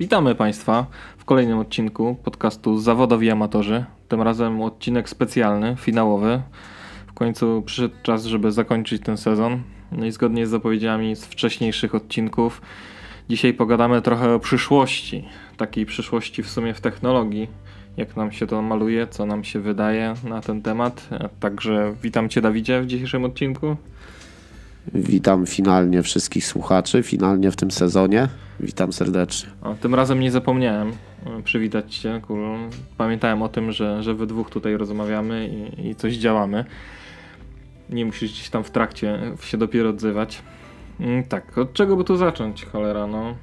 Witamy Państwa w kolejnym odcinku podcastu Zawodowi Amatorzy. Tym razem odcinek specjalny, finałowy. W końcu przyszedł czas, żeby zakończyć ten sezon. No i zgodnie z zapowiedziami z wcześniejszych odcinków, dzisiaj pogadamy trochę o przyszłości. Takiej przyszłości w sumie w technologii. Jak nam się to maluje, co nam się wydaje na ten temat. Także witam Cię, Dawidzie, w dzisiejszym odcinku. Witam finalnie wszystkich słuchaczy, finalnie w tym sezonie. Witam serdecznie. O, tym razem nie zapomniałem e, przywitać Cię. Pamiętałem o tym, że, że we dwóch tutaj rozmawiamy i, i coś działamy. Nie musisz gdzieś tam w trakcie się dopiero odzywać. Mm, tak, od czego by tu zacząć, cholera, no?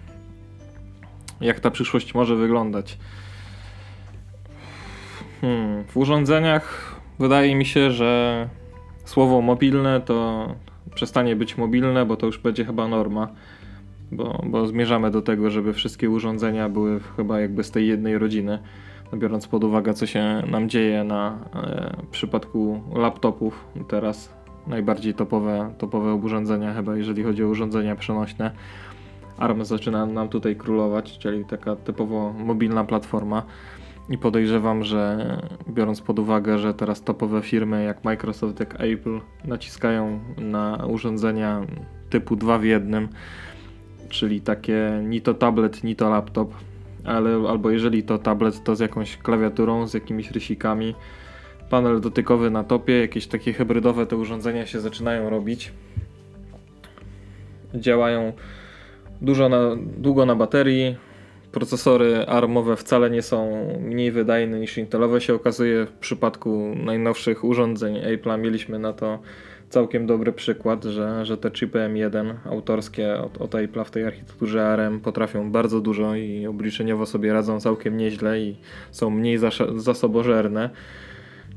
Jak ta przyszłość może wyglądać? Hmm, w urządzeniach wydaje mi się, że słowo mobilne to przestanie być mobilne, bo to już będzie chyba norma. Bo, bo zmierzamy do tego, żeby wszystkie urządzenia były chyba jakby z tej jednej rodziny. No, biorąc pod uwagę, co się nam dzieje na e, przypadku laptopów, teraz najbardziej topowe, topowe urządzenia, chyba jeżeli chodzi o urządzenia przenośne. ARM zaczyna nam tutaj królować, czyli taka typowo mobilna platforma. I podejrzewam, że biorąc pod uwagę, że teraz topowe firmy jak Microsoft, jak Apple naciskają na urządzenia typu 2 w jednym, czyli takie ni to tablet, ni to laptop, ale albo jeżeli to tablet, to z jakąś klawiaturą, z jakimiś rysikami, panel dotykowy na topie, jakieś takie hybrydowe te urządzenia się zaczynają robić. Działają dużo na, długo na baterii, procesory ARMowe wcale nie są mniej wydajne niż Intelowe się okazuje. W przypadku najnowszych urządzeń Apple'a mieliśmy na to całkiem dobry przykład, że, że te chipy M1 autorskie od, od w tej architekturze ARM potrafią bardzo dużo i obliczeniowo sobie radzą całkiem nieźle i są mniej zasobożerne.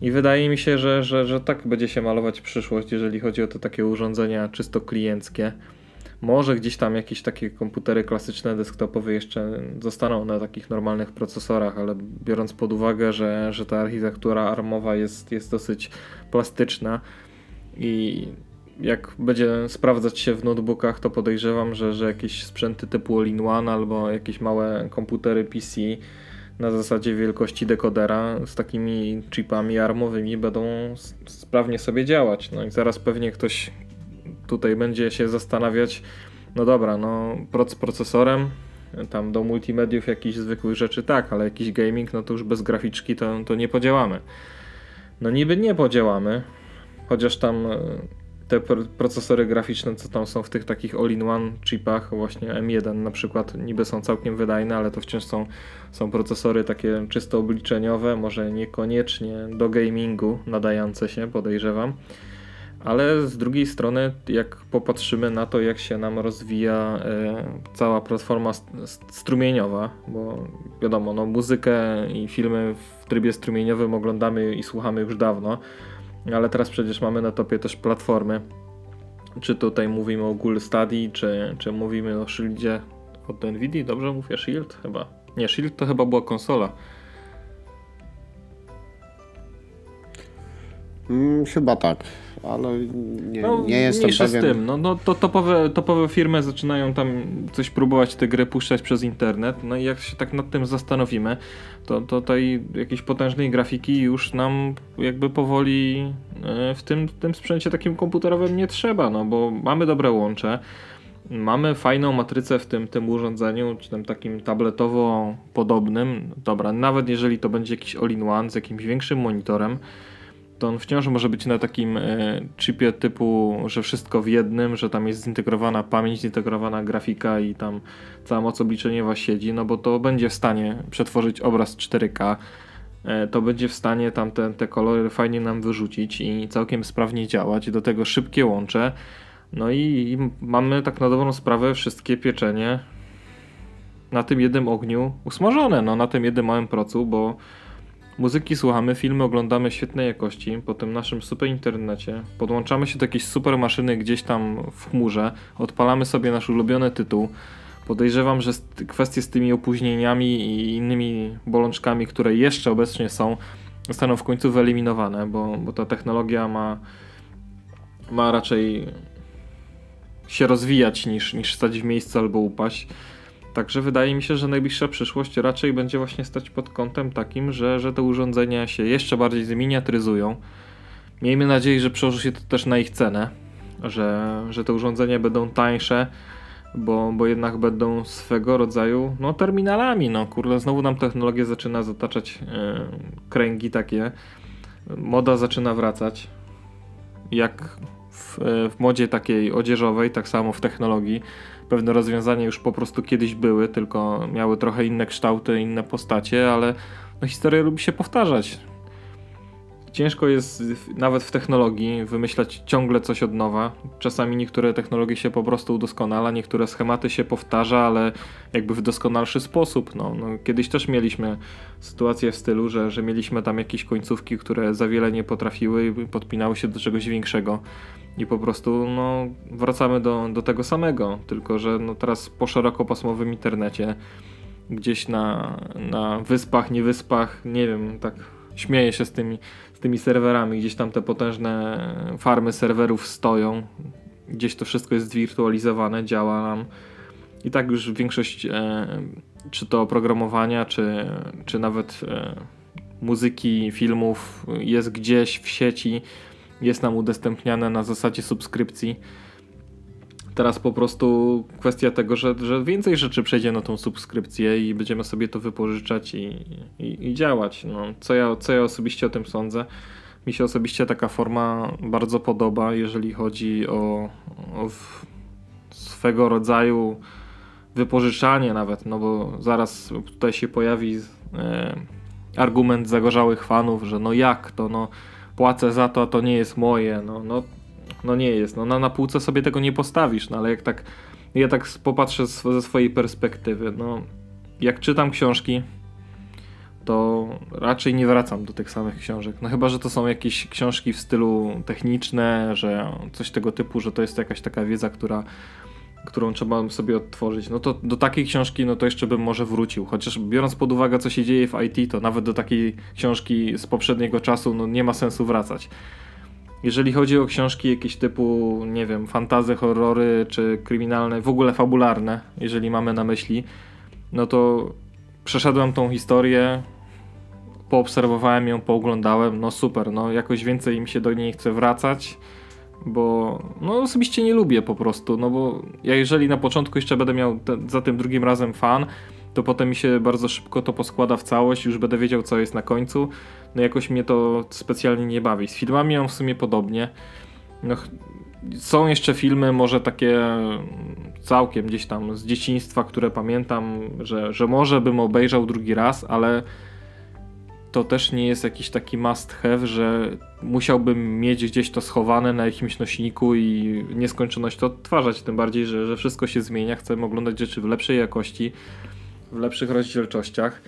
I wydaje mi się, że, że, że tak będzie się malować przyszłość, jeżeli chodzi o te takie urządzenia czysto klienckie. Może gdzieś tam jakieś takie komputery klasyczne, desktopowe jeszcze zostaną na takich normalnych procesorach, ale biorąc pod uwagę, że, że ta architektura armowa jest, jest dosyć plastyczna i jak będzie sprawdzać się w notebookach, to podejrzewam, że, że jakieś sprzęty typu all-in-one albo jakieś małe komputery PC na zasadzie wielkości dekodera z takimi chipami armowymi będą sprawnie sobie działać. No i zaraz pewnie ktoś tutaj będzie się zastanawiać, no dobra, no proc procesorem, tam do multimediów jakichś zwykłych rzeczy tak, ale jakiś gaming, no to już bez graficzki to, to nie podziałamy. No niby nie podziałamy, chociaż tam e, te procesory graficzne, co tam są w tych takich all-in-one chipach, właśnie M1 na przykład, niby są całkiem wydajne, ale to wciąż są, są procesory takie czysto obliczeniowe, może niekoniecznie do gamingu nadające się, podejrzewam ale z drugiej strony, jak popatrzymy na to, jak się nam rozwija e, cała platforma strumieniowa, bo wiadomo, no, muzykę i filmy w trybie strumieniowym oglądamy i słuchamy już dawno, ale teraz przecież mamy na topie też platformy. Czy tutaj mówimy o Google Study, czy, czy mówimy o Shieldzie od Nvidia, dobrze mówię? Shield chyba. Nie, Shield to chyba była konsola. Hmm, chyba tak ale nie, no, nie jestem pewien. z tym, no, no to topowe, topowe firmy zaczynają tam coś próbować te gry puszczać przez internet, no i jak się tak nad tym zastanowimy, to, tej jakiejś potężnej grafiki już nam jakby powoli e, w tym, w tym sprzęcie takim komputerowym nie trzeba, no bo mamy dobre łącze, mamy fajną matrycę w tym, tym urządzeniu, czy tym takim tabletowo podobnym, dobra, nawet jeżeli to będzie jakiś all-in-one z jakimś większym monitorem, to on wciąż może być na takim e, chipie typu, że wszystko w jednym, że tam jest zintegrowana pamięć, zintegrowana grafika i tam cała moc obliczeniowa siedzi, no bo to będzie w stanie przetworzyć obraz 4K, e, to będzie w stanie tam te, te kolory fajnie nam wyrzucić i całkiem sprawnie działać, do tego szybkie łącze, no i, i mamy tak na dobrą sprawę wszystkie pieczenie na tym jednym ogniu usmażone, no na tym jednym małym procu, bo Muzyki słuchamy, filmy oglądamy świetnej jakości po tym naszym super internecie. Podłączamy się do jakiejś super maszyny gdzieś tam w chmurze, odpalamy sobie nasz ulubiony tytuł. Podejrzewam, że kwestie z tymi opóźnieniami i innymi bolączkami, które jeszcze obecnie są, zostaną w końcu wyeliminowane, bo, bo ta technologia ma, ma raczej się rozwijać niż, niż stać w miejscu albo upaść. Także wydaje mi się, że najbliższa przyszłość raczej będzie właśnie stać pod kątem takim, że, że te urządzenia się jeszcze bardziej zminiaturyzują. Miejmy nadzieję, że przełoży się to też na ich cenę, że, że te urządzenia będą tańsze, bo, bo jednak będą swego rodzaju no, terminalami. No kurde, znowu nam technologia zaczyna zataczać yy, kręgi takie. Moda zaczyna wracać. Jak w, w modzie takiej odzieżowej, tak samo w technologii pewne rozwiązania już po prostu kiedyś były, tylko miały trochę inne kształty, inne postacie, ale no, historia lubi się powtarzać. Ciężko jest nawet w technologii wymyślać ciągle coś od nowa. Czasami niektóre technologie się po prostu udoskonala, niektóre schematy się powtarza, ale jakby w doskonalszy sposób. No, no kiedyś też mieliśmy sytuację w stylu, że, że mieliśmy tam jakieś końcówki, które za wiele nie potrafiły i podpinały się do czegoś większego. I po prostu no, wracamy do, do tego samego, tylko że no, teraz po szerokopasmowym internecie, gdzieś na, na wyspach, nie wyspach, nie wiem, tak śmieję się z tymi, z tymi serwerami, gdzieś tam te potężne farmy serwerów stoją, gdzieś to wszystko jest zwirtualizowane, działa nam. I tak już większość e, czy to oprogramowania, czy, czy nawet e, muzyki, filmów jest gdzieś w sieci, jest nam udostępniane na zasadzie subskrypcji. Teraz po prostu kwestia tego, że, że więcej rzeczy przejdzie na tą subskrypcję i będziemy sobie to wypożyczać i, i, i działać. No, co, ja, co ja osobiście o tym sądzę? Mi się osobiście taka forma bardzo podoba, jeżeli chodzi o, o swego rodzaju wypożyczanie nawet, no bo zaraz tutaj się pojawi e, argument zagorzałych fanów, że no jak to, no płacę za to, a to nie jest moje, no, no, no nie jest, no na, na półce sobie tego nie postawisz, no ale jak tak, ja tak popatrzę ze swojej perspektywy, no jak czytam książki, to raczej nie wracam do tych samych książek. No chyba, że to są jakieś książki w stylu techniczne, że coś tego typu, że to jest jakaś taka wiedza, która którą trzeba sobie odtworzyć, no to do takiej książki, no to jeszcze bym może wrócił. Chociaż biorąc pod uwagę, co się dzieje w IT, to nawet do takiej książki z poprzedniego czasu, no nie ma sensu wracać. Jeżeli chodzi o książki jakieś typu, nie wiem, fantazy, horrory, czy kryminalne, w ogóle fabularne, jeżeli mamy na myśli, no to przeszedłem tą historię, poobserwowałem ją, pooglądałem, no super, no jakoś więcej mi się do niej chce wracać bo no osobiście nie lubię po prostu, no bo ja jeżeli na początku jeszcze będę miał te, za tym drugim razem fan, to potem mi się bardzo szybko to poskłada w całość, już będę wiedział co jest na końcu, no jakoś mnie to specjalnie nie bawi. Z filmami mam w sumie podobnie, no, są jeszcze filmy, może takie całkiem gdzieś tam z dzieciństwa, które pamiętam, że, że może bym obejrzał drugi raz, ale to też nie jest jakiś taki must have, że musiałbym mieć gdzieś to schowane na jakimś nośniku i nieskończoność to odtwarzać. Tym bardziej, że, że wszystko się zmienia. Chcemy oglądać rzeczy w lepszej jakości, w lepszych rozdzielczościach.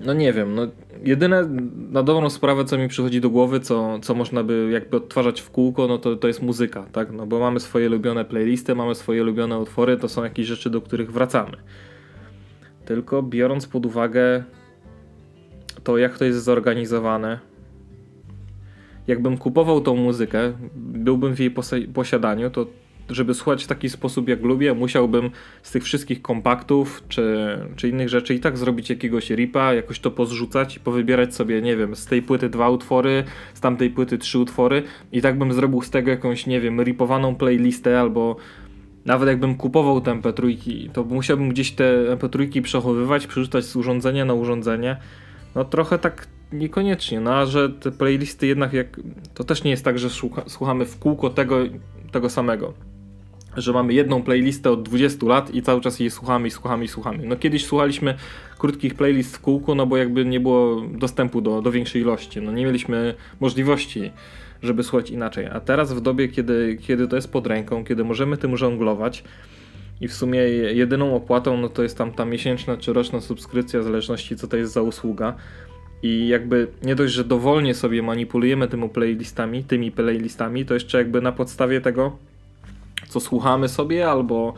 No nie wiem, no jedyne na dobrą sprawę, co mi przychodzi do głowy, co, co można by jakby odtwarzać w kółko, no to, to jest muzyka, tak? No bo mamy swoje ulubione playlisty, mamy swoje ulubione utwory, to są jakieś rzeczy, do których wracamy. Tylko biorąc pod uwagę to, jak to jest zorganizowane. Jakbym kupował tą muzykę, byłbym w jej posiadaniu, to żeby słuchać w taki sposób, jak lubię, musiałbym z tych wszystkich kompaktów czy, czy innych rzeczy i tak zrobić jakiegoś ripa, jakoś to pozrzucać i powybierać sobie, nie wiem, z tej płyty dwa utwory, z tamtej płyty trzy utwory i tak bym zrobił z tego jakąś, nie wiem, ripowaną playlistę albo nawet jakbym kupował te MP3, to musiałbym gdzieś te MP3 przechowywać, przerzucać z urządzenia na urządzenie no trochę tak niekoniecznie, no a że te playlisty jednak jak, to też nie jest tak, że słucha, słuchamy w kółko tego, tego samego. Że mamy jedną playlistę od 20 lat i cały czas jej słuchamy i słuchamy i słuchamy. No kiedyś słuchaliśmy krótkich playlist w kółku, no bo jakby nie było dostępu do, do większej ilości. No nie mieliśmy możliwości, żeby słuchać inaczej. A teraz w dobie, kiedy, kiedy to jest pod ręką, kiedy możemy tym żonglować, i w sumie jedyną opłatą no to jest tam ta miesięczna czy roczna subskrypcja, w zależności co to jest za usługa. I jakby nie dość, że dowolnie sobie manipulujemy tymi playlistami, tymi playlistami, to jeszcze jakby na podstawie tego, co słuchamy sobie, albo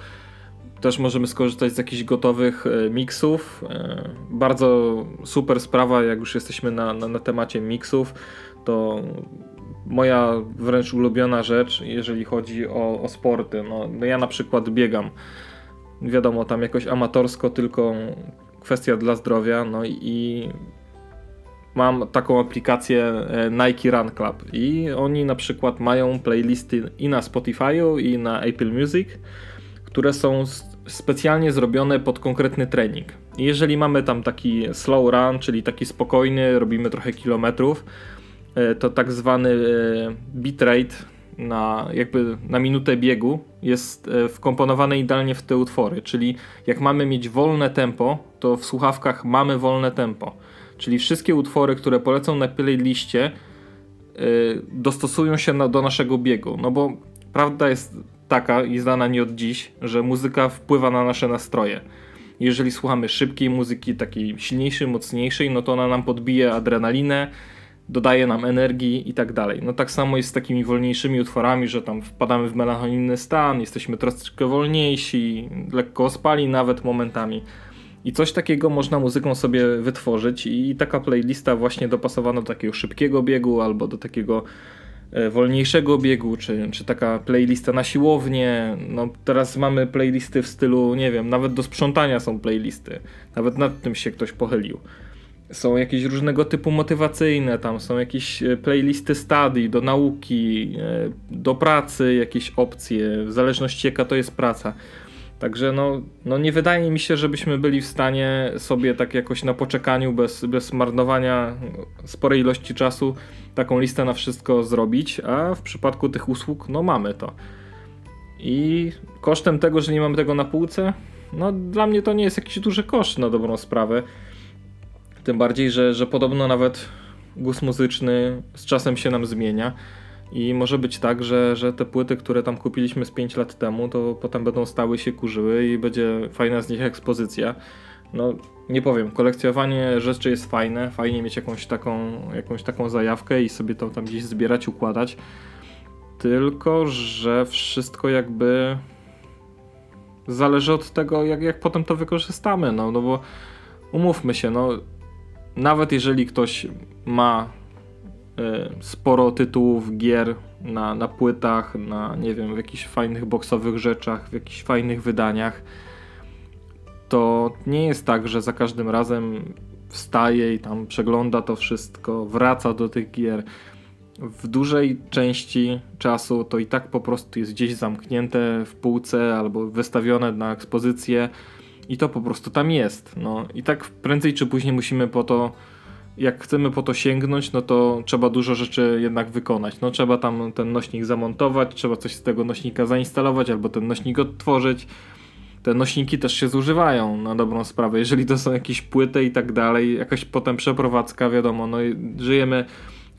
też możemy skorzystać z jakichś gotowych e, miksów. E, bardzo super sprawa, jak już jesteśmy na, na, na temacie miksów, to moja wręcz ulubiona rzecz, jeżeli chodzi o, o sporty. No, no ja na przykład biegam. wiadomo, tam jakoś amatorsko, tylko kwestia dla zdrowia, no i mam taką aplikację e, Nike Run Club i oni na przykład mają playlisty i na Spotify'u i na Apple Music, które są specjalnie zrobione pod konkretny trening. I jeżeli mamy tam taki slow run, czyli taki spokojny, robimy trochę kilometrów, e, to tak zwany e, bitrate na, jakby na minutę biegu jest wkomponowany idealnie w te utwory, czyli jak mamy mieć wolne tempo, to w słuchawkach mamy wolne tempo. Czyli wszystkie utwory, które polecą na playliście, yy, dostosują się na, do naszego biegu. No bo prawda jest taka i znana nie od dziś, że muzyka wpływa na nasze nastroje. Jeżeli słuchamy szybkiej muzyki, takiej silniejszej, mocniejszej, no to ona nam podbije adrenalinę, dodaje nam energii i tak dalej. No tak samo jest z takimi wolniejszymi utworami, że tam wpadamy w melancholijny stan, jesteśmy troszeczkę wolniejsi, lekko ospali nawet momentami. I coś takiego można muzyką sobie wytworzyć i taka playlista właśnie dopasowana do takiego szybkiego biegu albo do takiego e, wolniejszego biegu, czy, czy taka playlista na siłownię. No teraz mamy playlisty w stylu, nie wiem, nawet do sprzątania są playlisty. Nawet nad tym się ktoś pochylił. Są jakieś różnego typu motywacyjne, tam są jakieś e, playlisty study do nauki, e, do pracy, jakieś opcje, w zależności jaka to jest praca. Także no, no nie wydaje mi się, żebyśmy byli w stanie sobie tak jakoś na poczekaniu, bez, bez marnowania sporej ilości czasu, taką listę na wszystko zrobić, a w przypadku tych usług, no mamy to. I kosztem tego, że nie mamy tego na półce, no dla mnie to nie jest jakiś duży koszt na dobrą sprawę. Tym bardziej, że, że podobno nawet gust muzyczny z czasem się nam zmienia. I może być tak, że, że te płyty, które tam kupiliśmy z 5 lat temu, to potem będą stały się kurzyły i będzie fajna z nich ekspozycja. No, nie powiem, kolekcjonowanie rzeczy jest fajne, fajnie mieć jakąś taką, jakąś taką zajawkę i sobie to tam gdzieś zbierać, układać. Tylko, że wszystko jakby zależy od tego, jak, jak potem to wykorzystamy. No, no bo umówmy się, no, nawet jeżeli ktoś ma sporo tytułów gier na, na płytach, na nie wiem, w jakichś fajnych boksowych rzeczach, w jakichś fajnych wydaniach. To nie jest tak, że za każdym razem wstaje i tam przegląda to wszystko, wraca do tych gier. W dużej części czasu to i tak po prostu jest gdzieś zamknięte w półce albo wystawione na ekspozycję i to po prostu tam jest. No i tak prędzej czy później musimy po to jak chcemy po to sięgnąć, no to trzeba dużo rzeczy jednak wykonać. No trzeba tam ten nośnik zamontować, trzeba coś z tego nośnika zainstalować albo ten nośnik odtworzyć. Te nośniki też się zużywają na dobrą sprawę. Jeżeli to są jakieś płyty i tak dalej, jakaś potem przeprowadzka, wiadomo, no żyjemy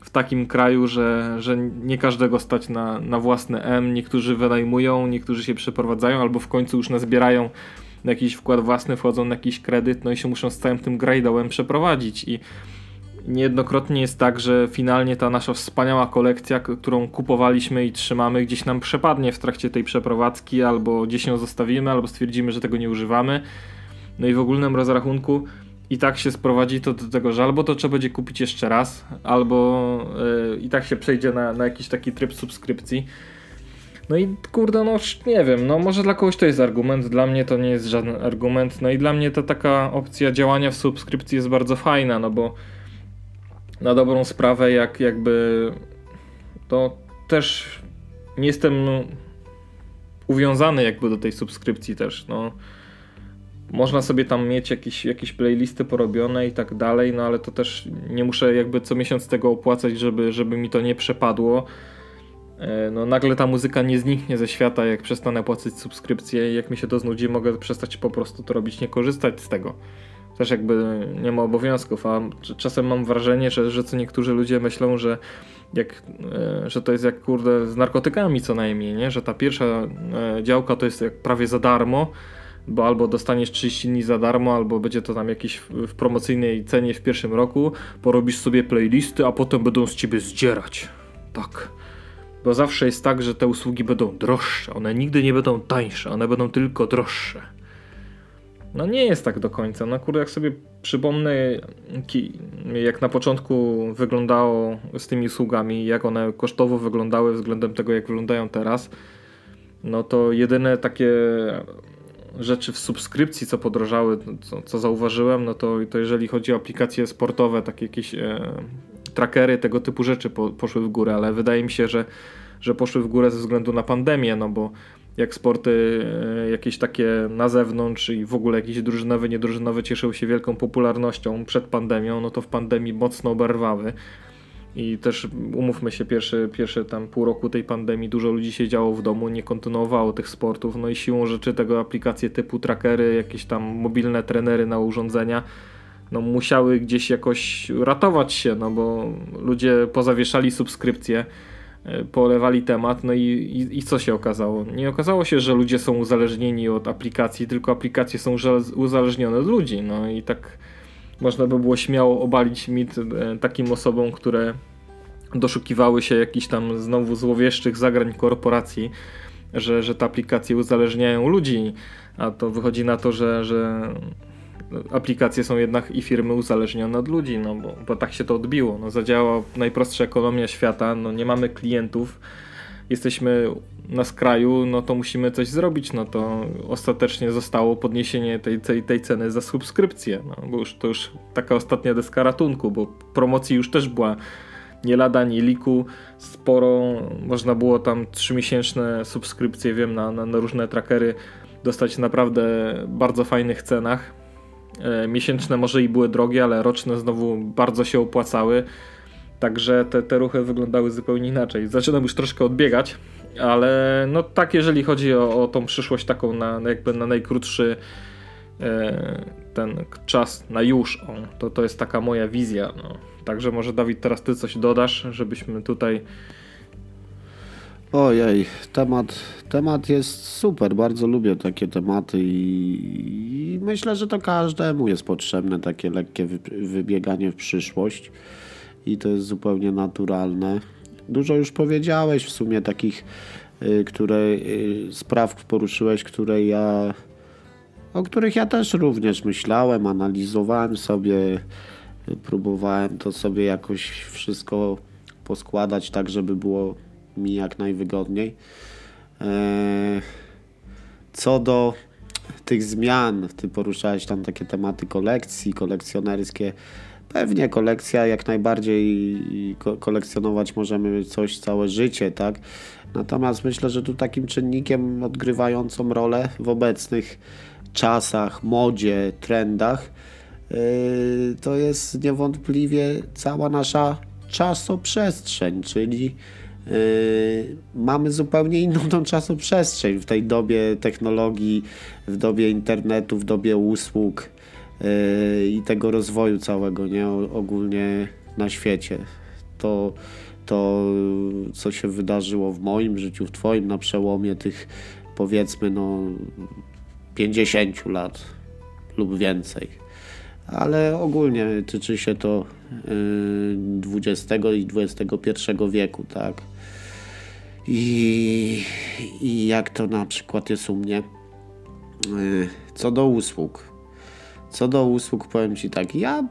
w takim kraju, że, że nie każdego stać na, na własne M. Niektórzy wynajmują, niektórzy się przeprowadzają albo w końcu już nazbierają na jakiś wkład własny, wchodzą na jakiś kredyt, no i się muszą z całym tym grajdołem przeprowadzić i Niejednokrotnie jest tak, że finalnie ta nasza wspaniała kolekcja, którą kupowaliśmy i trzymamy, gdzieś nam przepadnie w trakcie tej przeprowadzki, albo gdzieś ją zostawimy, albo stwierdzimy, że tego nie używamy. No i w ogólnym rozrachunku i tak się sprowadzi to do tego, że albo to trzeba będzie kupić jeszcze raz, albo yy, i tak się przejdzie na, na jakiś taki tryb subskrypcji. No i kurde, no nie wiem, no może dla kogoś to jest argument, dla mnie to nie jest żaden argument, no i dla mnie to taka opcja działania w subskrypcji jest bardzo fajna, no bo na dobrą sprawę, jak jakby to też nie jestem uwiązany jakby do tej subskrypcji też, no. Można sobie tam mieć jakieś, jakieś playlisty porobione i tak dalej, no ale to też nie muszę jakby co miesiąc tego opłacać, żeby, żeby mi to nie przepadło. E, no nagle ta muzyka nie zniknie ze świata, jak przestanę płacić subskrypcję i jak mi się to znudzi, mogę przestać po prostu to robić, nie korzystać z tego też jakby nie ma obowiązków, a czasem mam wrażenie, że, że co niektórzy ludzie myślą, że jak, e, że to jest jak kurde z narkotykami co najmniej, nie? że ta pierwsza e, działka to jest jak prawie za darmo, bo albo dostaniesz 30 dni za darmo, albo będzie to tam jakieś w promocyjnej cenie w pierwszym roku, porobisz sobie playlisty, a potem będą z ciebie zdzierać. Tak. Bo zawsze jest tak, że te usługi będą droższe, one nigdy nie będą tańsze, one będą tylko droższe. No nie jest tak do końca. No kurde, jak sobie przypomnę, jak na początku wyglądało z tymi usługami, jak one kosztowo wyglądały względem tego, jak wyglądają teraz, no to jedyne takie rzeczy w subskrypcji, co podrożały, co, co zauważyłem, no to, to jeżeli chodzi o aplikacje sportowe, takie jakieś e, trackery, tego typu rzeczy po, poszły w górę, ale wydaje mi się, że, że poszły w górę ze względu na pandemię, no bo jak sporty e, jakieś takie na zewnątrz i w ogóle jakieś drużynowe, niedrużynowe cieszyły się wielką popularnością przed pandemią, no to w pandemii mocno oberwały. I też umówmy się, pierwsze, pierwsze tam pół roku tej pandemii dużo ludzi siedziało w domu, nie kontynuowało tych sportów. No i siłą rzeczy tego aplikacje typu trackery, jakieś tam mobilne trenery na urządzenia, no musiały gdzieś jakoś ratować się, no bo ludzie pozawieszali subskrypcje, polewali temat, no i, i, i co się okazało? Nie okazało się, że ludzie są uzależnieni od aplikacji, tylko aplikacje są uzależnione od ludzi, no i tak można by było śmiało obalić mit e, takim osobom, które doszukiwały się jakichś tam znowu złowieszczych zagrań korporacji, że, że te aplikacje uzależniają ludzi, a to wychodzi na to, że, że aplikacje są jednak i firmy uzależnione od ludzi, no bo, bo tak się to odbiło. No, zadziała najprostsza ekonomia świata, no nie mamy klientów, jesteśmy na skraju, no to musimy coś zrobić, no to ostatecznie zostało podniesienie tej, tej, tej ceny za subskrypcję, no, bo już to już taka ostatnia deska ratunku, bo promocji już też była nie lada, nie liku, sporo, można było tam 3-miesięczne subskrypcje, wiem, na, na, na różne trackery dostać naprawdę bardzo fajnych cenach. E, miesięczne może i były drogie, ale roczne znowu bardzo się opłacały. Także te, te ruchy wyglądały zupełnie inaczej. Zaczynam już troszkę odbiegać, ale no tak, jeżeli chodzi o, o tą przyszłość taką na, jakby na najkrótszy e, ten czas, na już, o, to, to jest taka moja wizja. No. Także może Dawid teraz ty coś dodasz, żebyśmy tutaj Ojej, temat, temat jest super, bardzo lubię takie tematy i, i myślę, że to każdemu jest potrzebne takie lekkie wybieganie w przyszłość i to jest zupełnie naturalne. Dużo już powiedziałeś w sumie takich, y, które y, spraw poruszyłeś, które ja o których ja też również myślałem, analizowałem sobie, próbowałem to sobie jakoś wszystko poskładać tak, żeby było mi jak najwygodniej. E, co do tych zmian, ty poruszałeś tam takie tematy kolekcji, kolekcjonerskie. Pewnie kolekcja jak najbardziej kolekcjonować możemy coś całe życie, tak? Natomiast myślę, że tu takim czynnikiem odgrywającą rolę w obecnych czasach, modzie, trendach yy, to jest niewątpliwie cała nasza czasoprzestrzeń, czyli mamy zupełnie inną tą czasoprzestrzeń w tej dobie technologii, w dobie internetu, w dobie usług yy, i tego rozwoju całego, nie? Ogólnie na świecie. To, to, co się wydarzyło w moim życiu, w Twoim, na przełomie tych powiedzmy, no 50 lat lub więcej. Ale ogólnie tyczy się to XX y, i XXI wieku, tak. I, I jak to na przykład jest u mnie. Y, co do usług. Co do usług powiem Ci tak, ja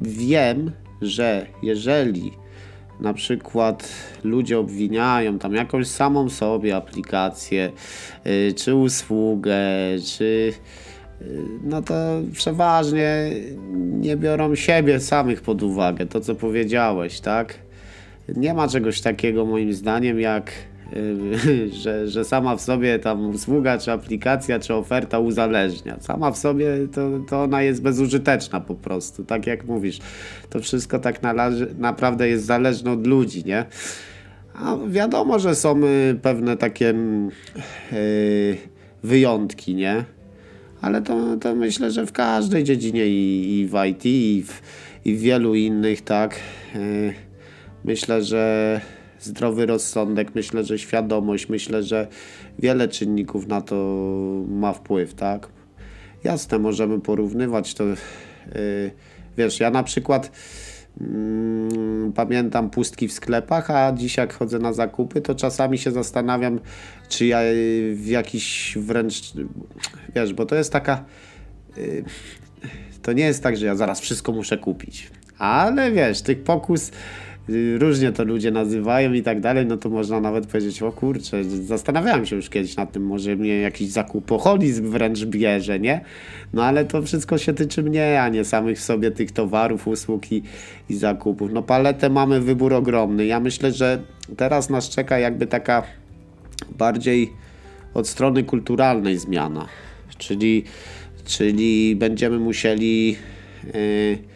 wiem, że jeżeli na przykład ludzie obwiniają tam jakąś samą sobie aplikację, y, czy usługę, czy no to przeważnie nie biorą siebie samych pod uwagę, to co powiedziałeś, tak? Nie ma czegoś takiego moim zdaniem jak że, że sama w sobie tam usługa, czy aplikacja, czy oferta uzależnia. Sama w sobie to, to ona jest bezużyteczna po prostu, tak jak mówisz. To wszystko tak należy, naprawdę jest zależne od ludzi, nie? A wiadomo, że są y, pewne takie yy, wyjątki, nie? Ale to, to myślę, że w każdej dziedzinie i, i w IT, i w, i w wielu innych, tak? Yy, myślę, że zdrowy rozsądek, myślę, że świadomość, myślę, że wiele czynników na to ma wpływ, tak? Jasne, możemy porównywać to. Yy, wiesz, ja na przykład pamiętam pustki w sklepach, a dziś jak chodzę na zakupy, to czasami się zastanawiam, czy ja w jakiś wręcz, wiesz, bo to jest taka, yy, to nie jest tak, że ja zaraz wszystko muszę kupić, ale wiesz, tych pokus y, różnie to ludzie nazywają i tak dalej, no to można nawet powiedzieć, o kurczę, zastanawiałem się już kiedyś nad tym, może mnie jakiś zakupoholizm wręcz bierze, nie? No ale to wszystko się tyczy mnie, a nie samych sobie tych towarów, usług i, i zakupów. No paletę mamy wybór ogromny. Ja myślę, że teraz nas czeka jakby taka bardziej od strony kulturalnej zmiana, czyli, czyli będziemy musieli yy,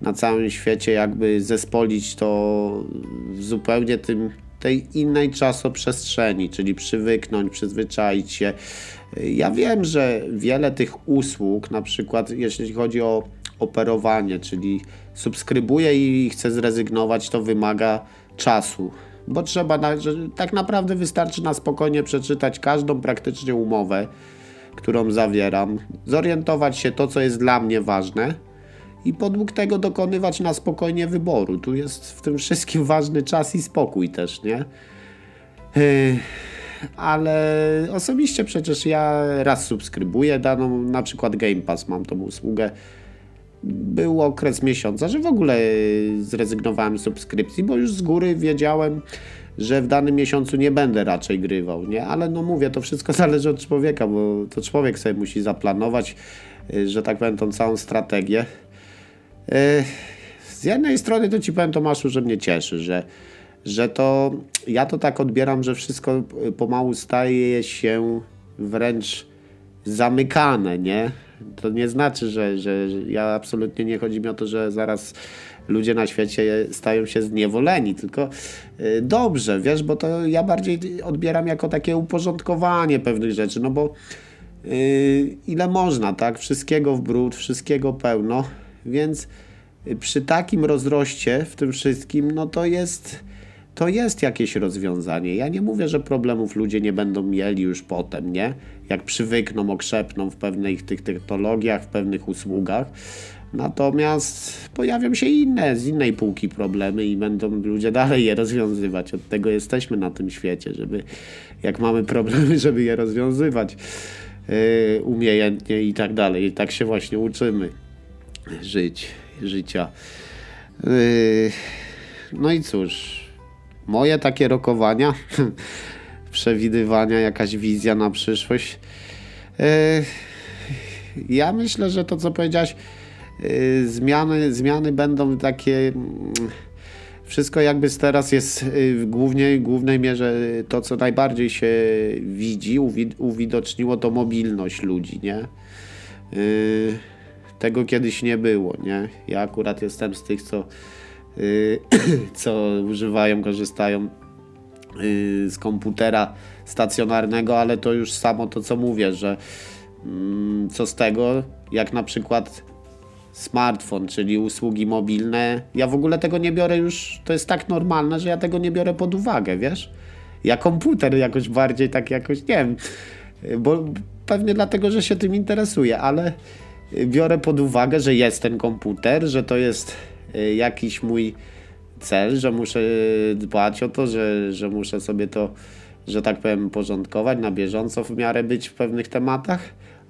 na całym świecie jakby zespolić to w zupełnie tym tej innej czasoprzestrzeni, czyli przywyknąć, przyzwyczaić się. Ja wiem, że wiele tych usług, na przykład jeśli chodzi o operowanie, czyli subskrybuję i chcę zrezygnować, to wymaga czasu, bo trzeba, tak naprawdę wystarczy na spokojnie przeczytać każdą praktycznie umowę, którą zawieram, zorientować się to, co jest dla mnie ważne i podług tego dokonywać na spokojnie wyboru. Tu jest w tym wszystkim ważny czas i spokój też, nie? Yy, ale osobiście przecież ja raz subskrybuję daną, na przykład Game Pass mam tą usługę. Był okres miesiąca, że w ogóle zrezygnowałem z subskrypcji, bo już z góry wiedziałem, że w danym miesiącu nie będę raczej grywał, nie? Ale no mówię, to wszystko zależy od człowieka, bo to człowiek sobie musi zaplanować, yy, że tak powiem, tą całą strategię. Z jednej strony to ci powiem Tomaszu, że mnie cieszy, że, że to ja to tak odbieram, że wszystko pomału staje się wręcz zamykane, nie? To nie znaczy, że, że, że ja absolutnie nie chodzi mi o to, że zaraz ludzie na świecie stają się zniewoleni, tylko y, dobrze, wiesz, bo to ja bardziej odbieram jako takie uporządkowanie pewnych rzeczy, no bo yy, ile można, tak? Wszystkiego w brud, wszystkiego pełno więc przy takim rozroście w tym wszystkim, no to jest, to jest jakieś rozwiązanie. Ja nie mówię, że problemów ludzie nie będą mieli już potem, nie? Jak przywykną, okrzepną w pewnych tych technologiach, w pewnych usługach. Natomiast pojawią się inne, z innej półki problemy i będą ludzie dalej je rozwiązywać. Od tego jesteśmy na tym świecie, żeby jak mamy problemy, żeby je rozwiązywać yy, umiejętnie i tak dalej. I tak się właśnie uczymy żyć, życia. Yy, no i cóż, moje takie rokowania, przewidywania, jakaś wizja na przyszłość. Yy, ja myślę, że to co powiedziałeś, yy, zmiany, zmiany będą takie. Mm, wszystko jakby teraz jest w głównej, głównej mierze to, co najbardziej się widzi, uwidoczniło to mobilność ludzi, nie? Yy, tego kiedyś nie było, nie? Ja akurat jestem z tych, co, yy, co używają, korzystają yy, z komputera stacjonarnego, ale to już samo to, co mówię, że yy, co z tego, jak na przykład smartfon, czyli usługi mobilne, ja w ogóle tego nie biorę już, to jest tak normalne, że ja tego nie biorę pod uwagę, wiesz? Ja komputer jakoś bardziej tak jakoś, nie wiem, bo pewnie dlatego, że się tym interesuję, ale biorę pod uwagę, że jest ten komputer, że to jest y, jakiś mój cel, że muszę dbać o to, że, że muszę sobie to, że tak powiem, porządkować na bieżąco w miarę być w pewnych tematach.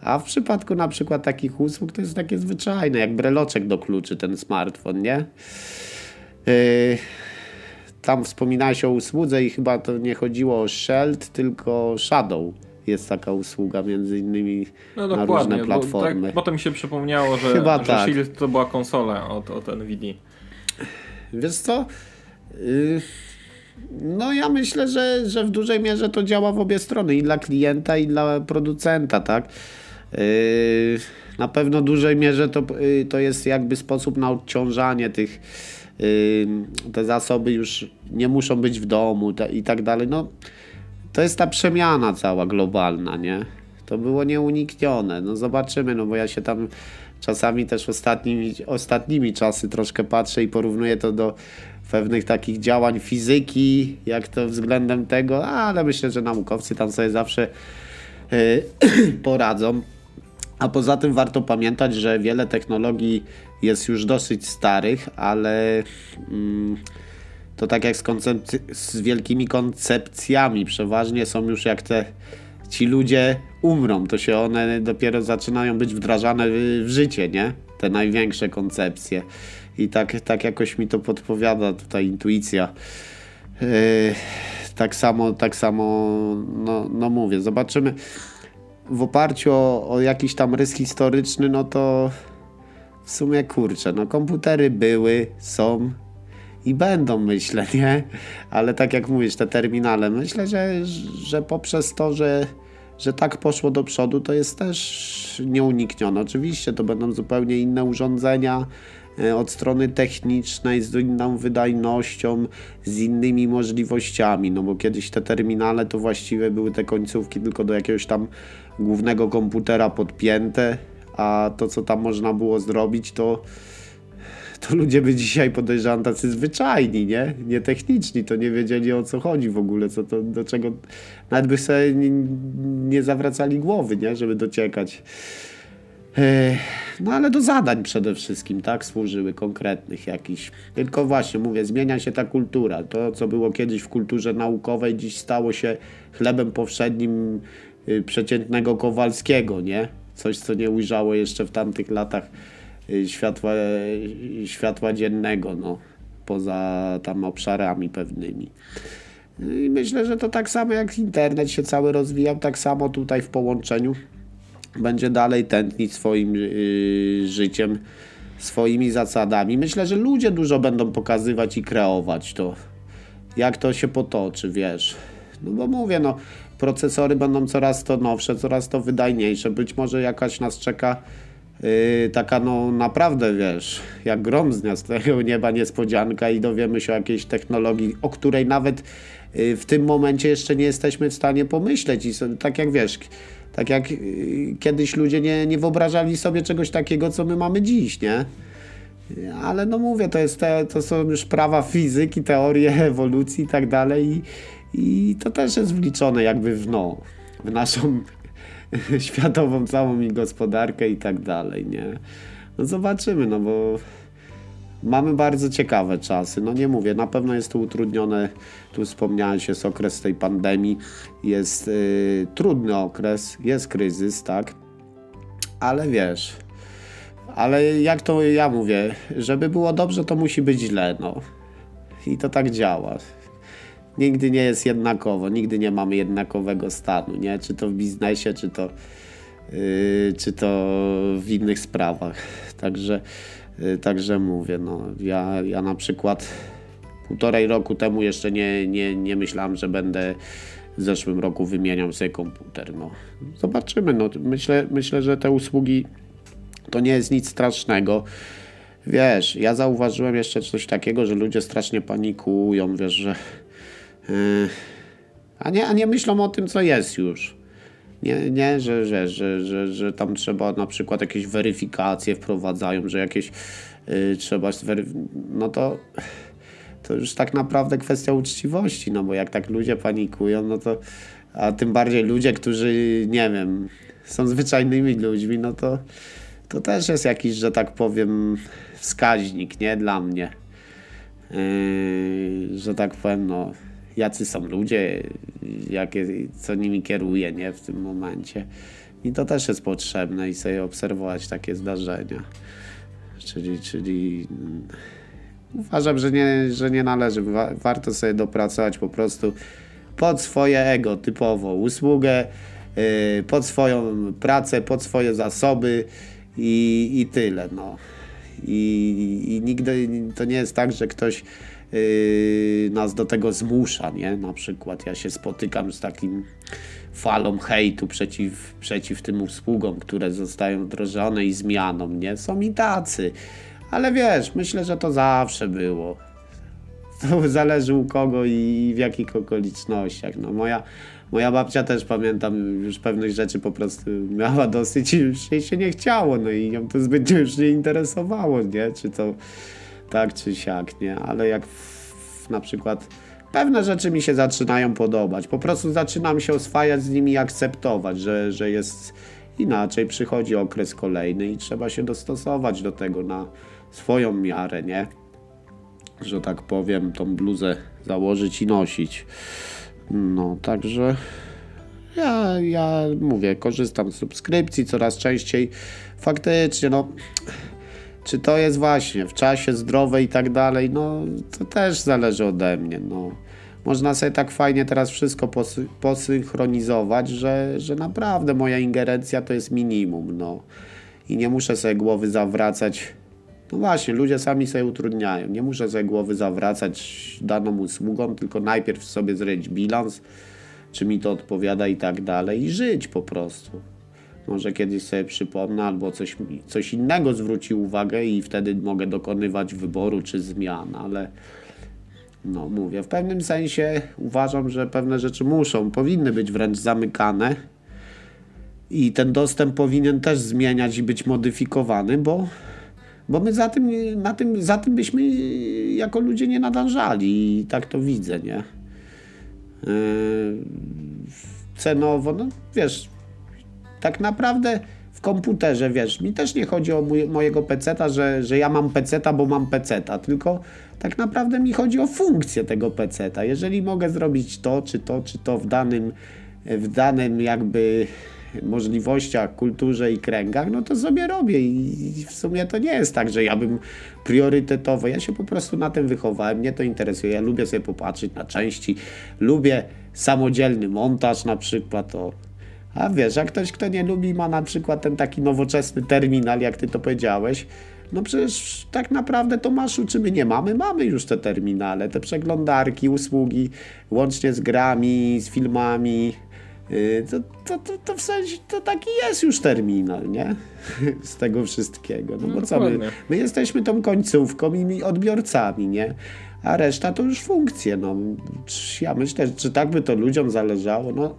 A w przypadku na przykład takich usług to jest takie zwyczajne, jak breloczek do kluczy ten smartfon, nie? Yy, tam wspominałeś o usłudze i chyba to nie chodziło o Sheld, tylko Shadow jest taka usługa między innymi no, na różne platformy. Bo tak, potem mi się przypomniało, że, Chyba że tak. Shield to była konsola od, od NVIDIA. Wiesz co? Yy, no ja myślę, że, że w dużej mierze to działa w obie strony i dla klienta i dla producenta, tak? Yy, na pewno w dużej mierze to, yy, to jest jakby sposób na odciążanie tych te zasoby już nie muszą być w domu i tak dalej. No, to jest ta przemiana cała globalna, nie? To było nieuniknione. No zobaczymy, no bo ja się tam czasami też ostatnimi, ostatnimi czasy troszkę patrzę i porównuję to do pewnych takich działań fizyki, jak to względem tego, ale myślę, że naukowcy tam sobie zawsze yy, poradzą. A poza tym warto pamiętać, że wiele technologii jest już dosyć starych, ale. Yy, to tak jak z, z wielkimi koncepcjami, przeważnie są już jak te ci ludzie umrą, to się one dopiero zaczynają być wdrażane w, w życie, nie? Te największe koncepcje. i tak, tak jakoś mi to podpowiada tutaj intuicja. Yy, tak samo, tak samo, no, no mówię, zobaczymy. W oparciu o, o jakiś tam rys historyczny, no to w sumie kurczę, no komputery były, są i będą, myślę, nie? Ale tak jak mówisz, te terminale, myślę, że, że poprzez to, że, że tak poszło do przodu, to jest też nieuniknione. Oczywiście to będą zupełnie inne urządzenia, E, od strony technicznej, z inną wydajnością, z innymi możliwościami, no bo kiedyś te terminale to właściwie były te końcówki tylko do jakiegoś tam głównego komputera podpięte, a to co tam można było zrobić to to ludzie by dzisiaj podejrzewam tacy zwyczajni, nie? Nie techniczni, to nie wiedzieli o co chodzi w ogóle, co to, do czego nawet by sobie nie, nie zawracali głowy, nie? Żeby dociekać. No ale do zadań przede wszystkim, tak, służyły konkretnych jakichś. Tylko właśnie, mówię, zmienia się ta kultura. To, co było kiedyś w kulturze naukowej, dziś stało się chlebem powszednim y, przeciętnego Kowalskiego, nie? Coś, co nie ujrzało jeszcze w tamtych latach światła, światła dziennego, no, poza tam obszarami pewnymi. I myślę, że to tak samo jak internet się cały rozwijał, tak samo tutaj w połączeniu będzie dalej tętnić swoim yy, życiem, swoimi zasadami. Myślę, że ludzie dużo będą pokazywać i kreować to, jak to się potoczy, wiesz. No bo mówię, no, procesory będą coraz to nowsze, coraz to wydajniejsze. Być może jakaś nas czeka yy, taka, no naprawdę, wiesz, jak grom z tego nieba niespodzianka i dowiemy się o jakiejś technologii, o której nawet yy, w tym momencie jeszcze nie jesteśmy w stanie pomyśleć. I so, tak jak wiesz, tak jak y, kiedyś ludzie nie, nie wyobrażali sobie czegoś takiego, co my mamy dziś, nie? Ale no mówię, to, jest te, to są już prawa fizyki, teorie ewolucji i tak dalej i, i to też jest wliczone jakby w, no, w naszą światową całą i gospodarkę i tak dalej, nie? No zobaczymy, no bo Mamy bardzo ciekawe czasy. No nie mówię, na pewno jest to utrudnione. Tu wspomniałeś, jest okres tej pandemii, jest yy, trudny okres, jest kryzys, tak? Ale wiesz, ale jak to ja mówię, żeby było dobrze, to musi być źle, no. I to tak działa. Nigdy nie jest jednakowo, nigdy nie mamy jednakowego stanu, nie? Czy to w biznesie, czy to, yy, czy to w innych sprawach. Także Y, także mówię, no, ja, ja na przykład półtorej roku temu jeszcze nie, nie, nie myślałem, że będę w zeszłym roku wymieniał sobie komputer. No. Zobaczymy. No. Myślę, myślę, że te usługi to nie jest nic strasznego. Wiesz, ja zauważyłem jeszcze coś takiego, że ludzie strasznie panikują, wiesz, że. Yy, a, nie, a nie myślą o tym, co jest już. Nie, nie że, że, że, że, że tam trzeba na przykład jakieś weryfikacje wprowadzają, że jakieś y, trzeba no to to już tak naprawdę kwestia uczciwości, no bo jak tak ludzie panikują, no to a tym bardziej ludzie, którzy nie wiem, są zwyczajnymi ludźmi, no to to też jest jakiś, że tak powiem, wskaźnik, nie? Dla mnie. Yy, że tak powiem, no jacy są ludzie, jakie, co nimi kieruje nie, w tym momencie. I to też jest potrzebne i sobie obserwować takie zdarzenia. Czyli, czyli mm, uważam, że nie, że nie należy. warto sobie dopracować po prostu pod swoje ego typowo, usługę, yy, pod swoją pracę, pod swoje zasoby i, i tyle. No. I, I nigdy to nie jest tak, że ktoś nas do tego zmusza, nie? Na przykład ja się spotykam z takim falą hejtu przeciw, przeciw tym usługom, które zostają wdrożone i zmianą, nie? Są i tacy. Ale wiesz, myślę, że to zawsze było. To zależy u kogo i w jakich okolicznościach. No moja, moja babcia też pamiętam już pewnych rzeczy po prostu miała dosyć i już jej się nie chciało, no i ją to zbytnio już nie interesowało, nie? Czy to tak czy siak, nie? Ale jak w, na przykład pewne rzeczy mi się zaczynają podobać, po prostu zaczynam się oswajać z nimi i akceptować, że, że jest inaczej, przychodzi okres kolejny i trzeba się dostosować do tego na swoją miarę, nie? Że tak powiem, tą bluzę założyć i nosić. No, także ja, ja mówię, korzystam z subskrypcji coraz częściej. Faktycznie, no czy to jest właśnie w czasie zdrowe i tak dalej, no to też zależy ode mnie, no. Można sobie tak fajnie teraz wszystko posy posynchronizować, że, że naprawdę moja ingerencja to jest minimum, no. I nie muszę sobie głowy zawracać. No właśnie, ludzie sami sobie utrudniają. Nie muszę sobie głowy zawracać daną usługą, tylko najpierw sobie zrobić bilans, czy mi to odpowiada i tak dalej, i żyć po prostu. Może kiedyś sobie przypomnę, albo coś, coś innego zwróci uwagę i wtedy mogę dokonywać wyboru czy zmian, ale no mówię, w pewnym sensie uważam, że pewne rzeczy muszą, powinny być wręcz zamykane i ten dostęp powinien też zmieniać i być modyfikowany, bo, bo my za tym, na tym, za tym byśmy jako ludzie nie nadążali i tak to widzę, nie? Yy, cenowo, no wiesz, tak naprawdę w komputerze, wiesz, mi też nie chodzi o mojego peceta, że, że ja mam peceta, bo mam peceta, tylko tak naprawdę mi chodzi o funkcję tego peceta. Jeżeli mogę zrobić to, czy to, czy to w danym, w danym jakby możliwościach, kulturze i kręgach, no to sobie robię i w sumie to nie jest tak, że ja bym priorytetowo, ja się po prostu na tym wychowałem, mnie to interesuje, ja lubię sobie popatrzeć na części, lubię samodzielny montaż na przykład, to a wiesz, jak ktoś, kto nie lubi, ma na przykład ten taki nowoczesny terminal, jak ty to powiedziałeś, no przecież tak naprawdę to maszu, czy my nie mamy? Mamy już te terminale, te przeglądarki, usługi, łącznie z grami, z filmami. Y, to, to, to, to w sensie to taki jest już terminal, nie? Z tego wszystkiego. No, bo no, co my, my jesteśmy tą końcówką i odbiorcami, nie? A reszta to już funkcje. No. Ja myślę, czy tak by to ludziom zależało. No,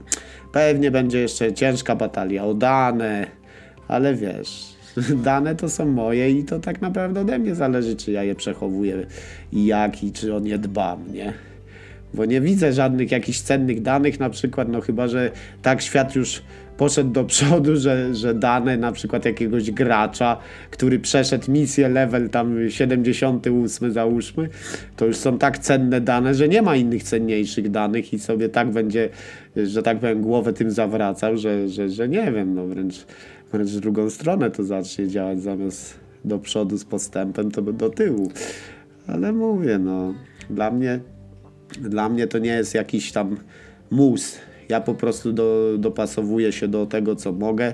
Pewnie będzie jeszcze ciężka batalia o dane, ale wiesz, dane to są moje i to tak naprawdę ode mnie zależy, czy ja je przechowuję i jak i czy o nie dbam, nie? Bo nie widzę żadnych jakichś cennych danych, na przykład, no chyba, że tak świat już poszedł do przodu, że, że dane na przykład jakiegoś gracza, który przeszedł misję level tam 78 załóżmy, to już są tak cenne dane, że nie ma innych cenniejszych danych i sobie tak będzie, że tak powiem, głowę tym zawracał, że, że, że nie wiem, no wręcz, wręcz w drugą stronę to zacznie działać zamiast do przodu z postępem, to do tyłu. Ale mówię, no, dla mnie, dla mnie to nie jest jakiś tam mus, ja po prostu do, dopasowuję się do tego, co mogę,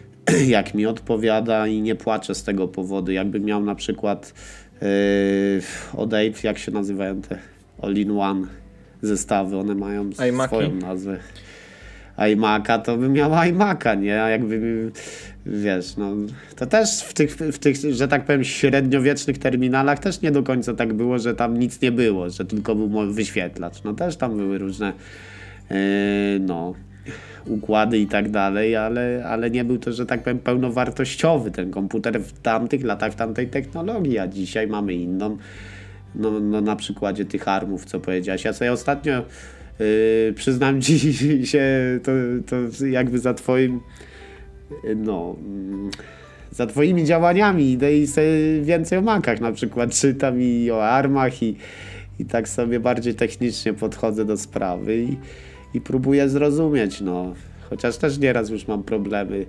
jak mi odpowiada i nie płaczę z tego powodu. Jakbym miał na przykład yy, od Ape, jak się nazywają te all-in-one zestawy, one mają swoją nazwę iMac'a, to bym miał iMac'a, nie? A jakby, wiesz, no, to też w tych, w tych, że tak powiem, średniowiecznych terminalach też nie do końca tak było, że tam nic nie było, że tylko był wyświetlacz. No też tam były różne E, no, układy i tak dalej, ale, ale nie był to, że tak powiem, pełnowartościowy ten komputer w tamtych latach, w tamtej technologii, a dzisiaj mamy inną. No, no na przykładzie tych armów, co powiedziałaś. Ja sobie ostatnio yy, przyznam ci się, to, to jakby za twoim no za twoimi działaniami idę i sobie więcej o makach na przykład czytam i o armach i, i tak sobie bardziej technicznie podchodzę do sprawy i, i próbuję zrozumieć, no. Chociaż też nieraz już mam problemy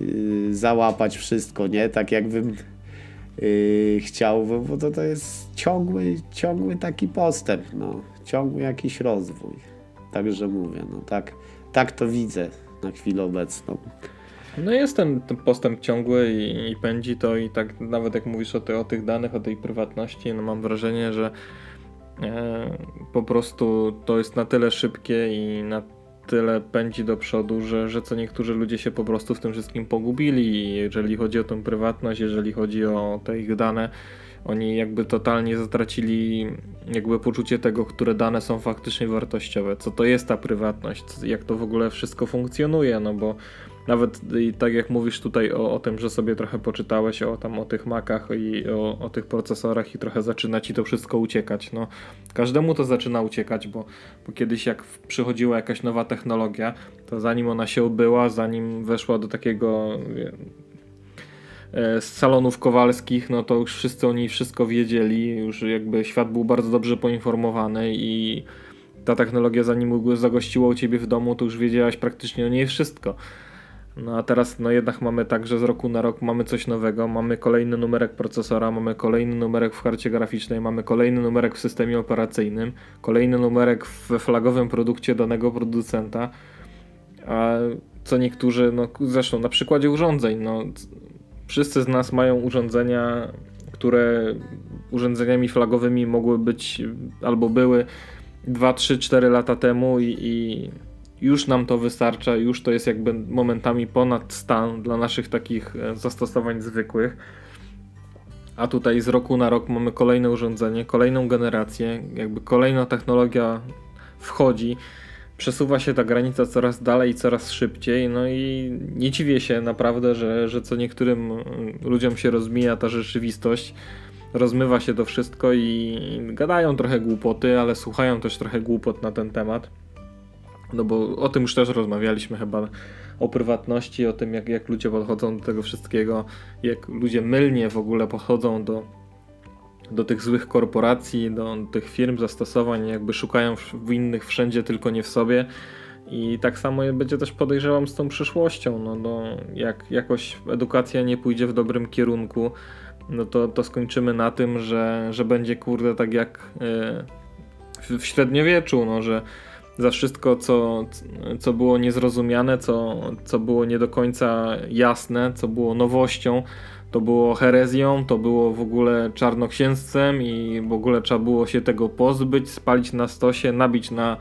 yy, załapać wszystko, nie? Tak jakbym yy, chciał, bo to, to jest ciągły, ciągły taki postęp, no. Ciągły jakiś rozwój. Także mówię, no tak, tak to widzę na chwilę obecną. No jest ten, ten postęp ciągły i, i, pędzi to i tak nawet jak mówisz o, o tych danych, o tej prywatności, no mam wrażenie, że E, po prostu to jest na tyle szybkie i na tyle pędzi do przodu, że, że co niektórzy ludzie się po prostu w tym wszystkim pogubili. Jeżeli chodzi o tę prywatność, jeżeli chodzi o te ich dane, oni jakby totalnie zatracili jakby poczucie tego, które dane są faktycznie wartościowe, co to jest ta prywatność, jak to w ogóle wszystko funkcjonuje, no bo nawet tak jak mówisz tutaj o, o tym, że sobie trochę poczytałeś o tam o tych makach i o, o tych procesorach i trochę zaczyna ci to wszystko uciekać. No, każdemu to zaczyna uciekać, bo, bo kiedyś jak przychodziła jakaś nowa technologia, to zanim ona się obyła, zanim weszła do takiego z salonów kowalskich, no to już wszyscy o niej wszystko wiedzieli, już jakby świat był bardzo dobrze poinformowany i ta technologia zanim zagościła u ciebie w domu, to już wiedziałaś praktycznie o niej wszystko. No a teraz no jednak mamy tak, że z roku na rok mamy coś nowego, mamy kolejny numerek procesora, mamy kolejny numerek w karcie graficznej, mamy kolejny numerek w systemie operacyjnym, kolejny numerek we flagowym produkcie danego producenta, a co niektórzy, no zresztą na przykładzie urządzeń, no wszyscy z nas mają urządzenia, które urządzeniami flagowymi mogły być albo były 2, 3, 4 lata temu i, i już nam to wystarcza, już to jest jakby momentami ponad stan dla naszych takich e, zastosowań zwykłych. A tutaj z roku na rok mamy kolejne urządzenie, kolejną generację, jakby kolejna technologia wchodzi, przesuwa się ta granica coraz dalej, coraz szybciej, no i nie dziwię się naprawdę, że, że co niektórym ludziom się rozmija ta rzeczywistość, rozmywa się to wszystko i gadają trochę głupoty, ale słuchają też trochę głupot na ten temat. No bo o tym już też rozmawialiśmy chyba o prywatności, o tym jak, jak ludzie podchodzą do tego wszystkiego, jak ludzie mylnie w ogóle podchodzą do, do tych złych korporacji, do tych firm, zastosowań, jakby szukają w innych wszędzie, tylko nie w sobie. I tak samo będzie też podejrzewam z tą przyszłością. No, no, jak jakoś edukacja nie pójdzie w dobrym kierunku, no to, to skończymy na tym, że, że będzie kurde tak jak yy, w średniowieczu, no, że za wszystko, co, co było niezrozumiane, co, co było nie do końca jasne, co było nowością, to było herezją, to było w ogóle czarnoksięstwem i w ogóle trzeba było się tego pozbyć, spalić na stosie, nabić na,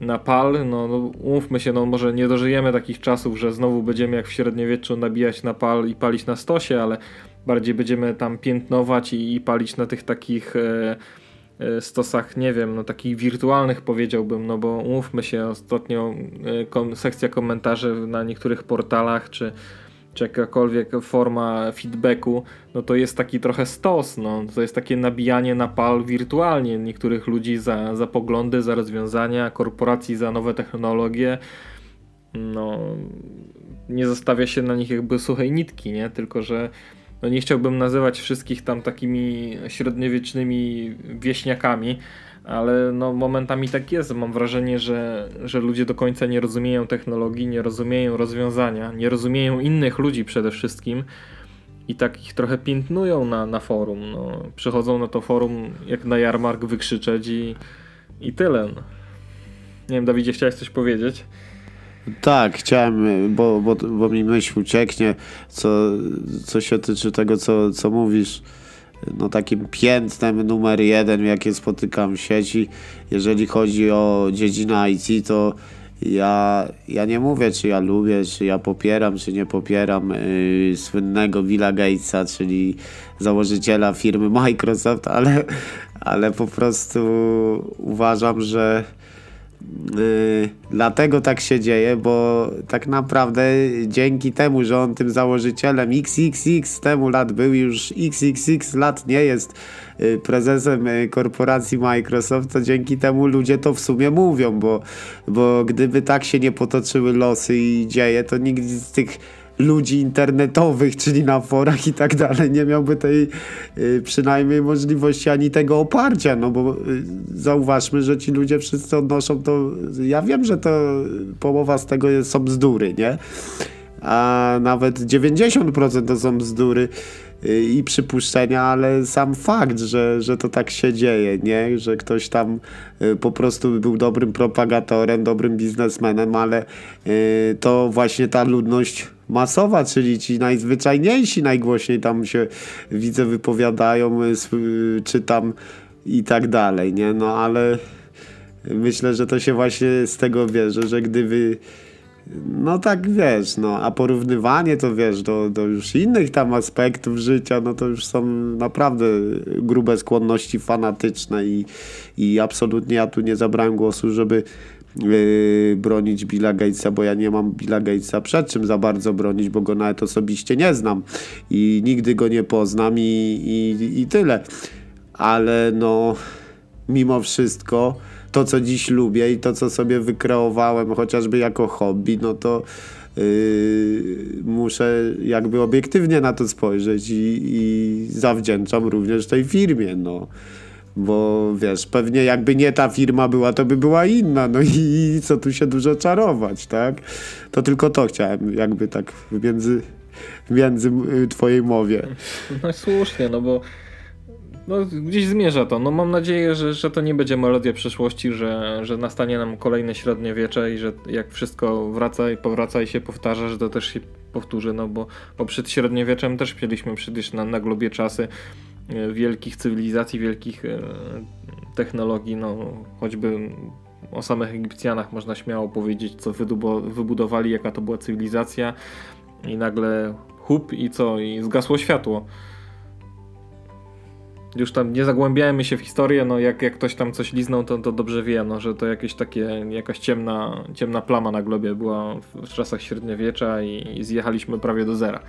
na pal. No, no umówmy się, no może nie dożyjemy takich czasów, że znowu będziemy jak w średniowieczu nabijać na pal i palić na stosie, ale bardziej będziemy tam piętnować i, i palić na tych takich... E, E, stosach, nie wiem, no takich wirtualnych powiedziałbym, no bo umówmy się, ostatnio e, kom sekcja komentarzy na niektórych portalach, czy, czy jakakolwiek forma feedbacku, no to jest taki trochę stos, no. To jest takie nabijanie na pal wirtualnie niektórych ludzi za, za poglądy, za rozwiązania, korporacji za nowe technologie, no nie zostawia się na nich jakby suchej nitki, nie, tylko że no nie chciałbym nazywać wszystkich tam takimi średniowiecznymi wieśniakami, ale no momentami tak jest. Mam wrażenie, że, że ludzie do końca nie rozumieją technologii, nie rozumieją rozwiązania, nie rozumieją innych ludzi przede wszystkim i tak ich trochę piętnują na, na forum. No, przychodzą na to forum jak na jarmark wykrzyczeć i, i tyle. No. Nie wiem, Dawidzie, chciałeś coś powiedzieć? Tak, chciałem, bo, bo, bo mi myśl ucieknie, co, co się tyczy tego, co, co mówisz. No takim piętnem numer jeden, jakie spotykam w sieci, jeżeli chodzi o dziedzinę IT, to ja, ja nie mówię, czy ja lubię, czy ja popieram, czy nie popieram yy, słynnego Billa Gatesa, czyli założyciela firmy Microsoft, ale, ale po prostu uważam, że Yy, dlatego tak się dzieje, bo tak naprawdę dzięki temu, że on tym założycielem XXX temu lat był, już XXX lat nie jest yy, prezesem yy, korporacji Microsoft, to dzięki temu ludzie to w sumie mówią, bo, bo gdyby tak się nie potoczyły losy i dzieje, to nikt z tych ludzi internetowych, czyli na forach i tak dalej, nie miałby tej y, przynajmniej możliwości ani tego oparcia, no bo y, zauważmy, że ci ludzie wszyscy odnoszą to, ja wiem, że to połowa z tego jest, są bzdury, nie? A nawet 90% to są bzdury y, i przypuszczenia, ale sam fakt, że, że to tak się dzieje, nie? że ktoś tam y, po prostu był dobrym propagatorem, dobrym biznesmenem, ale y, to właśnie ta ludność masowa, czyli ci najzwyczajniejsi najgłośniej tam się widzę wypowiadają, czytam i tak dalej, nie? No ale myślę, że to się właśnie z tego bierze, że gdyby no tak wiesz, no a porównywanie to wiesz do, do już innych tam aspektów życia, no to już są naprawdę grube skłonności fanatyczne i, i absolutnie ja tu nie zabrałem głosu, żeby yy, bronić Billa Gatesa, bo ja nie mam Billa Gatesa przed czym za bardzo bronić, bo go nawet osobiście nie znam i nigdy go nie poznam i, i, i tyle. Ale no mimo wszystko to, co dziś lubię i to, co sobie wykreowałem chociażby jako hobby, no to yy, muszę jakby obiektywnie na to spojrzeć i, i zawdzięczam również tej firmie, no Bo wiesz, pewnie jakby nie ta firma była, to by była inna. No i co tu się dużo czarować, tak? To tylko to chciałem jakby tak między, między twojej mowie. No słusznie, no bo no, gdzieś zmierza to. No, mam nadzieję, że, że to nie będzie melodia przyszłości, że, że nastanie nam kolejne średniowiecze i że jak wszystko wraca i powraca i się powtarza, że to też się powtórzy, no bo, bo przed średniowieczem też mieliśmy przecież na, na globie czasy wielkich cywilizacji, wielkich e, technologii, no choćby o samych Egipcjanach można śmiało powiedzieć, co wybudowali, jaka to była cywilizacja i nagle hup i co, i zgasło światło już tam nie zagłębiajmy się w historię, no jak, jak ktoś tam coś liznął, to, to dobrze wie, no, że to jakieś takie, jakaś ciemna, ciemna plama na globie była w, czasach średniowiecza i, i zjechaliśmy prawie do zera.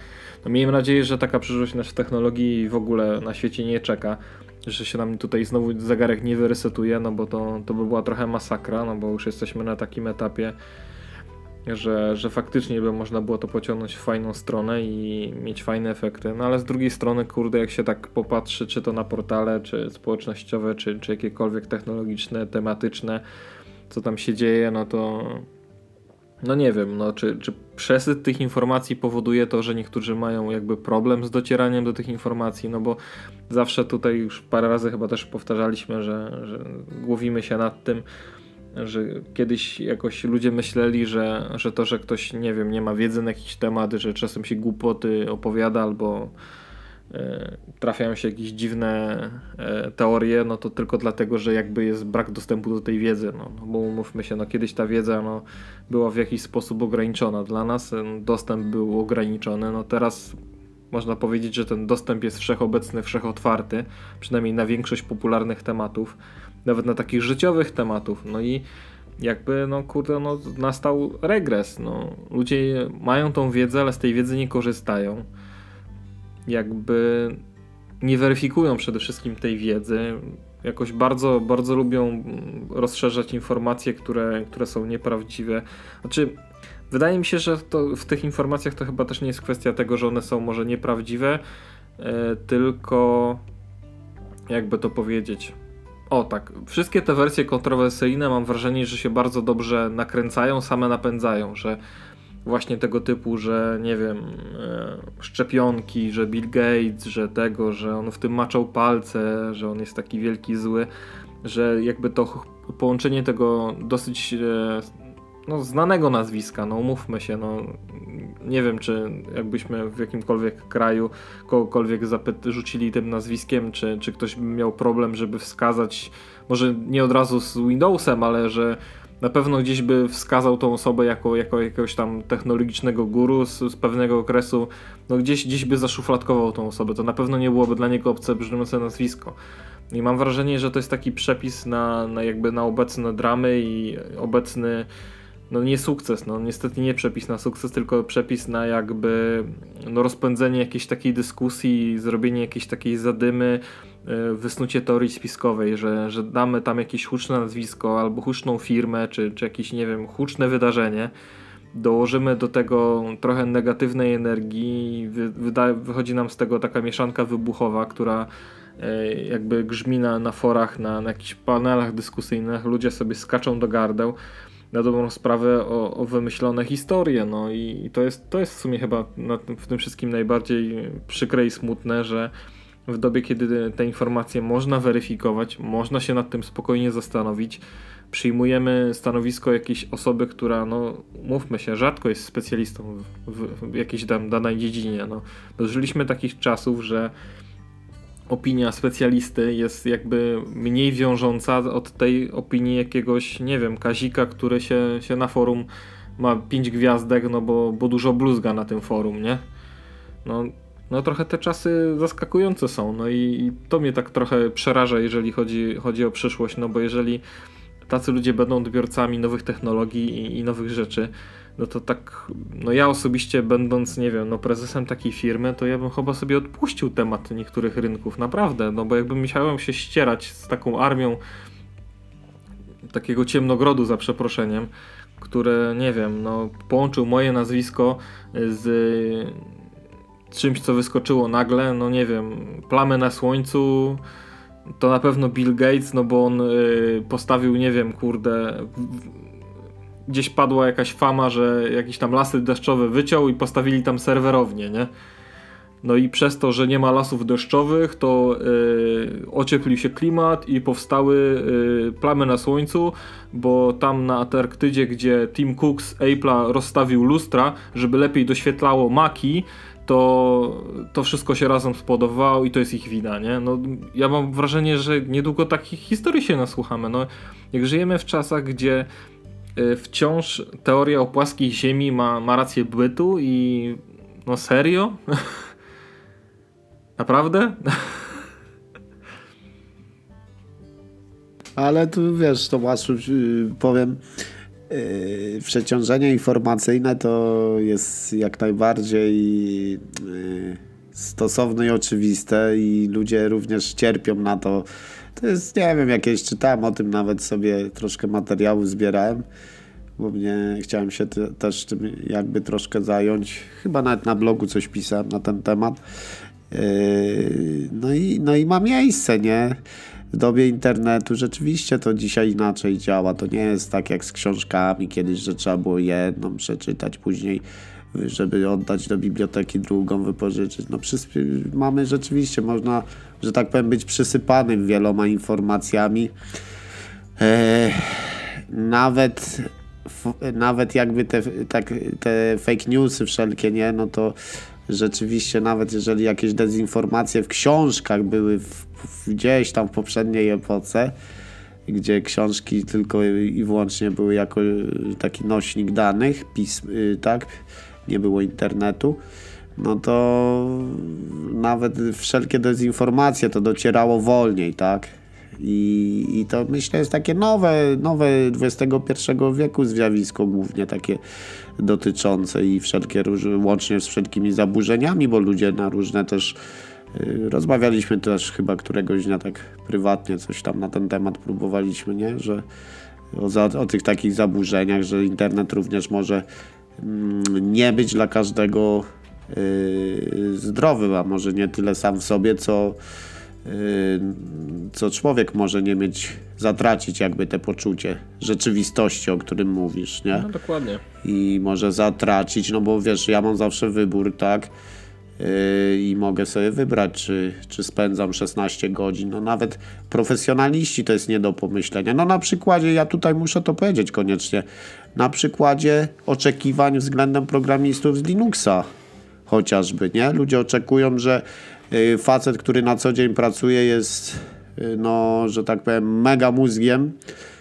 No miejmy nadzieję, że taka przyszłość nas w technologii w ogóle na świecie nie czeka, że się nam tutaj znowu zegarek nie wyresetuje, no bo to, to by była trochę masakra, no bo już jesteśmy na takim etapie, że, że faktycznie by można było to pociągnąć w fajną stronę i mieć fajne efekty. No ale z drugiej strony, kurde, jak się tak popatrzy, czy to na portale, czy społecznościowe, czy, czy jakiekolwiek technologiczne, tematyczne, co tam się dzieje, no to no nie wiem, no czy, czy przesyt tych informacji powoduje to, że niektórzy mają jakby problem z docieraniem do tych informacji, no bo zawsze tutaj już parę razy chyba też powtarzaliśmy, że, że głowimy się nad tym, że kiedyś jakoś ludzie myśleli, że, że to, że ktoś, nie wiem, nie ma wiedzy na jakiś temat, że czasem się głupoty opowiada albo e, trafiają się jakieś dziwne e, teorie, no to tylko dlatego, że jakby jest brak dostępu do tej wiedzy, no, no bo umówmy się, no kiedyś ta wiedza no, była w jakiś sposób ograniczona dla nas, dostęp był ograniczony, no teraz można powiedzieć, że ten dostęp jest wszechobecny, wszechotwarty, przynajmniej na większość popularnych tematów nawet na takich życiowych tematów. No i jakby, no kurde, no, nastał regres. No. Ludzie mają tą wiedzę, ale z tej wiedzy nie korzystają. Jakby nie weryfikują przede wszystkim tej wiedzy. Jakoś bardzo, bardzo lubią rozszerzać informacje, które, które są nieprawdziwe. Znaczy, wydaje mi się, że to, w tych informacjach to chyba też nie jest kwestia tego, że one są może nieprawdziwe, e, tylko jakby to powiedzieć o tak, wszystkie te wersje kontrowersyjne mam wrażenie, że się bardzo dobrze nakręcają, same napędzają, że właśnie tego typu, że nie wiem, e, szczepionki, że Bill Gates, że tego, że on w tym maczał palce, że on jest taki wielki zły, że jakby to połączenie tego dosyć e, no, znanego nazwiska, no umówmy się, no nie wiem, czy jakbyśmy w jakimkolwiek kraju kogokolwiek zapyt- rzucili tym nazwiskiem, czy, czy ktoś by miał problem, żeby wskazać, może nie od razu z Windowsem, ale że na pewno gdzieś by wskazał tą osobę jako, jako jakiegoś tam technologicznego guru z, z, pewnego okresu, no gdzieś, gdzieś by zaszufladkował tą osobę, to na pewno nie byłoby dla niego obce brzmiące nazwisko. I mam wrażenie, że to jest taki przepis na, na jakby na obecne dramy i obecny no nie sukces, no niestety nie przepis na sukces, tylko przepis na jakby no, rozpędzenie jakiejś takiej dyskusji, zrobienie jakiejś takiej zadymy, e, wysnucie teorii spiskowej, że, że damy tam jakieś huczne nazwisko albo huczną firmę, czy, czy jakieś, nie wiem, huczne wydarzenie, dołożymy do tego trochę negatywnej energii, wy, wychodzi nam z tego taka mieszanka wybuchowa, która e, jakby grzmi na, na forach, na, na jakichś panelach dyskusyjnych, ludzie sobie skaczą do gardeł, na dobrą sprawę o, o wymyślone historie. No i, to, jest, to jest w sumie chyba tym, w tym wszystkim najbardziej przykre i smutne, że w dobie, kiedy te informacje można weryfikować, można się nad tym spokojnie zastanowić, przyjmujemy stanowisko jakiejś osoby, która, no mówmy się, rzadko jest specjalistą w, w, w jakiejś tam danej dziedzinie. No. Dożyliśmy takich czasów, że opinia specjalisty jest jakby mniej wiążąca od tej opinii jakiegoś, nie wiem, Kazika, który się, się na forum ma pięć gwiazdek, no bo, bo dużo bluzga na tym forum, nie? No, no trochę te czasy zaskakujące są, no i, i to mnie tak trochę przeraża, jeżeli chodzi, chodzi o przyszłość, no bo jeżeli tacy ludzie będą odbiorcami nowych technologii i, i nowych rzeczy, no to tak, no ja osobiście będąc, nie wiem, no prezesem takiej firmy, to ja bym chyba sobie odpuścił temat niektórych rynków, naprawdę, no bo jakbym musiałem się ścierać z taką armią takiego ciemnogrodu za przeproszeniem, które, nie wiem, no połączył moje nazwisko z czymś, co wyskoczyło nagle, no nie wiem, plamy na słońcu, to na pewno Bill Gates, no bo on y, postawił, nie wiem, kurde, gdzieś padła jakaś fama, że jakiś tam lasy deszczowe wyciął i postawili tam serwerownię, nie? No i przez to, że nie ma lasów deszczowych, to yy, ocieplił się klimat i powstały yy, plamy na słońcu, bo tam na Antarktydzie, gdzie Tim Cook z Apple'a rozstawił lustra, żeby lepiej doświetlało maki, to to wszystko się razem spodobało i to jest ich wina, nie? No, ja mam wrażenie, że niedługo takich historii się nasłuchamy. No, jak żyjemy w czasach, gdzie y, wciąż teoria o płaskiej ziemi ma, ma rację bytu i no serio? Naprawdę? Ale tu wiesz, Tomaszu, y, powiem, yy, przeciążenie informacyjne to jest jak najbardziej yy, stosowne i oczywiste i ludzie również cierpią na to. To jest, nie wiem, jakieś czytałem o tym, nawet sobie troszkę materiału zbierałem, bo mnie chciałem się te, też tym jakby troszkę zająć. Chyba nawet na blogu coś pisałem na ten temat. Yy, no i, no i ma miejsce, nie? W dobie internetu rzeczywiście to dzisiaj inaczej działa. To nie jest tak jak z książkami kiedyś, że trzeba było jedną przeczytać, później żeby oddać do biblioteki drugą, wypożyczyć. No mamy rzeczywiście, można, że tak powiem, być przysypanym wieloma informacjami. Eee, nawet nawet jakby te, tak, te fake newsy wszelkie, nie, no to rzeczywiście nawet jeżeli jakieś dezinformacje w książkach były w, w, gdzieś tam w poprzedniej epoce, gdzie książki tylko i wyłącznie były jako taki nośnik danych, pism, y, tak, nie było internetu, no to nawet wszelkie dezinformacje to docierało wolniej, tak? I, I to myślę jest takie nowe, nowe XXI wieku zjawisko głównie takie dotyczące i wszelkie łącznie z wszelkimi zaburzeniami, bo ludzie na różne też y, rozmawialiśmy też chyba któregoś dnia tak prywatnie coś tam na ten temat próbowaliśmy, nie? Że o, o tych takich zaburzeniach, że internet również może mm, nie być dla każdego yy, zdrowy, a może nie tyle sam w sobie, co co człowiek może nie mieć, zatracić jakby te poczucie rzeczywistości, o którym mówisz, nie? No dokładnie. I może zatracić, no bo wiesz, ja mam zawsze wybór, tak? Yy, I mogę sobie wybrać, czy, czy spędzam 16 godzin. No nawet profesjonaliści to jest nie do pomyślenia. No na przykładzie, ja tutaj muszę to powiedzieć koniecznie, na przykładzie oczekiwań względem programistów z Linuxa chociażby, nie? Ludzie oczekują, że facet, który na co dzień pracuje, jest, y, no, że tak powiem, mega mózgiem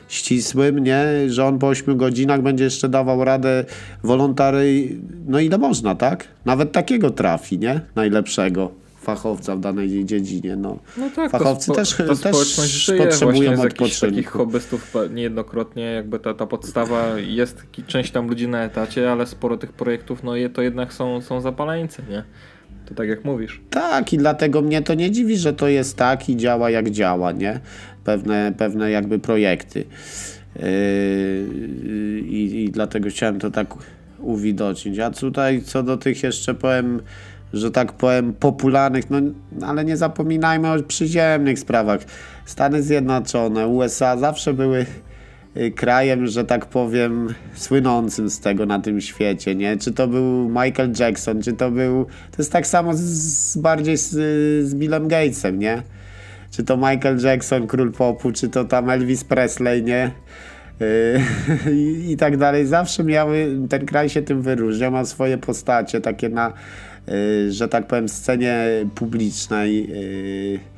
ścisłym, nie? Że on po 8 godzinach będzie jeszcze dawał radę wolontary, no ile można, tak? Nawet takiego trafi, nie? Najlepszego fachowca w danej dziedzinie. No, no tak, Fachowcy też, też potrzebują odpoczynku. takich hobbystów niejednokrotnie jakby ta, ta podstawa jest część tam ludzi na etacie, ale sporo tych projektów no to jednak są, są zapaleńcy, nie? To tak jak mówisz. Tak, i dlatego mnie to nie dziwi, że to jest tak i działa jak działa, nie? Pewne, pewne jakby projekty. Yy, i, I dlatego chciałem to tak uwidocznić. A tutaj co do tych jeszcze powiem, że tak powiem, popularnych, no ale nie zapominajmy o przyziemnych sprawach. Stany Zjednoczone, USA zawsze były krajem, że tak powiem, słynącym z tego na tym świecie, nie? Czy to był Michael Jackson, czy to był... To jest tak samo z, bardziej z, z Billem Gatesem, nie? Czy to Michael Jackson, król popu, czy to tam Elvis Presley, nie? Yy, i, i, tak dalej. Zawsze miały, ten kraj się tym wyróżniał, ma swoje postacie takie na, yy, że tak powiem, scenie publicznej. Yy,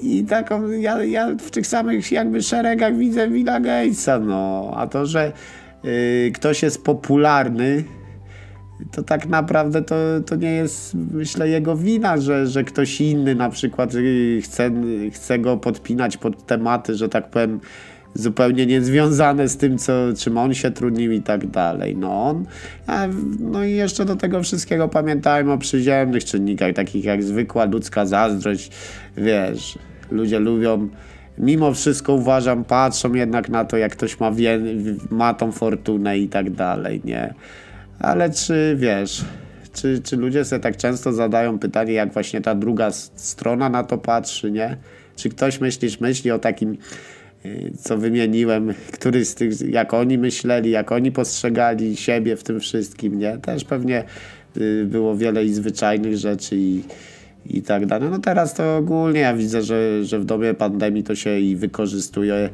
i taką, ja, ja w tych samych jakby szeregach widzę Billa Gatesa, no. A to, że y, ktoś jest popularny, to tak naprawdę to, to nie jest, myślę, jego wina, że, że ktoś inny na przykład y, chce, chce go podpinać pod tematy, że tak powiem, zupełnie niezwiązane z tym, co, czym on się trudnił i tak dalej. No, on, no i jeszcze do tego wszystkiego pamiętajmy o przyziemnych czynnikach, takich jak zwykła ludzka zazdrość, wiesz, ludzie lubią mimo wszystko uważam, patrzą jednak na to, jak ktoś ma, wie, ma tą fortunę i tak dalej, nie? Ale czy wiesz, czy, czy ludzie sobie tak często zadają pytanie, jak właśnie ta druga strona na to patrzy, nie? czy ktoś myślisz, myśli o takim co wymieniłem, który z tych, jak oni myśleli, jak oni postrzegali siebie w tym wszystkim, nie? Też pewnie y, było wiele i zwyczajnych rzeczy i, i tak dalej. No teraz to ogólnie ja widzę, że, że w dobie pandemii to się i wykorzystuje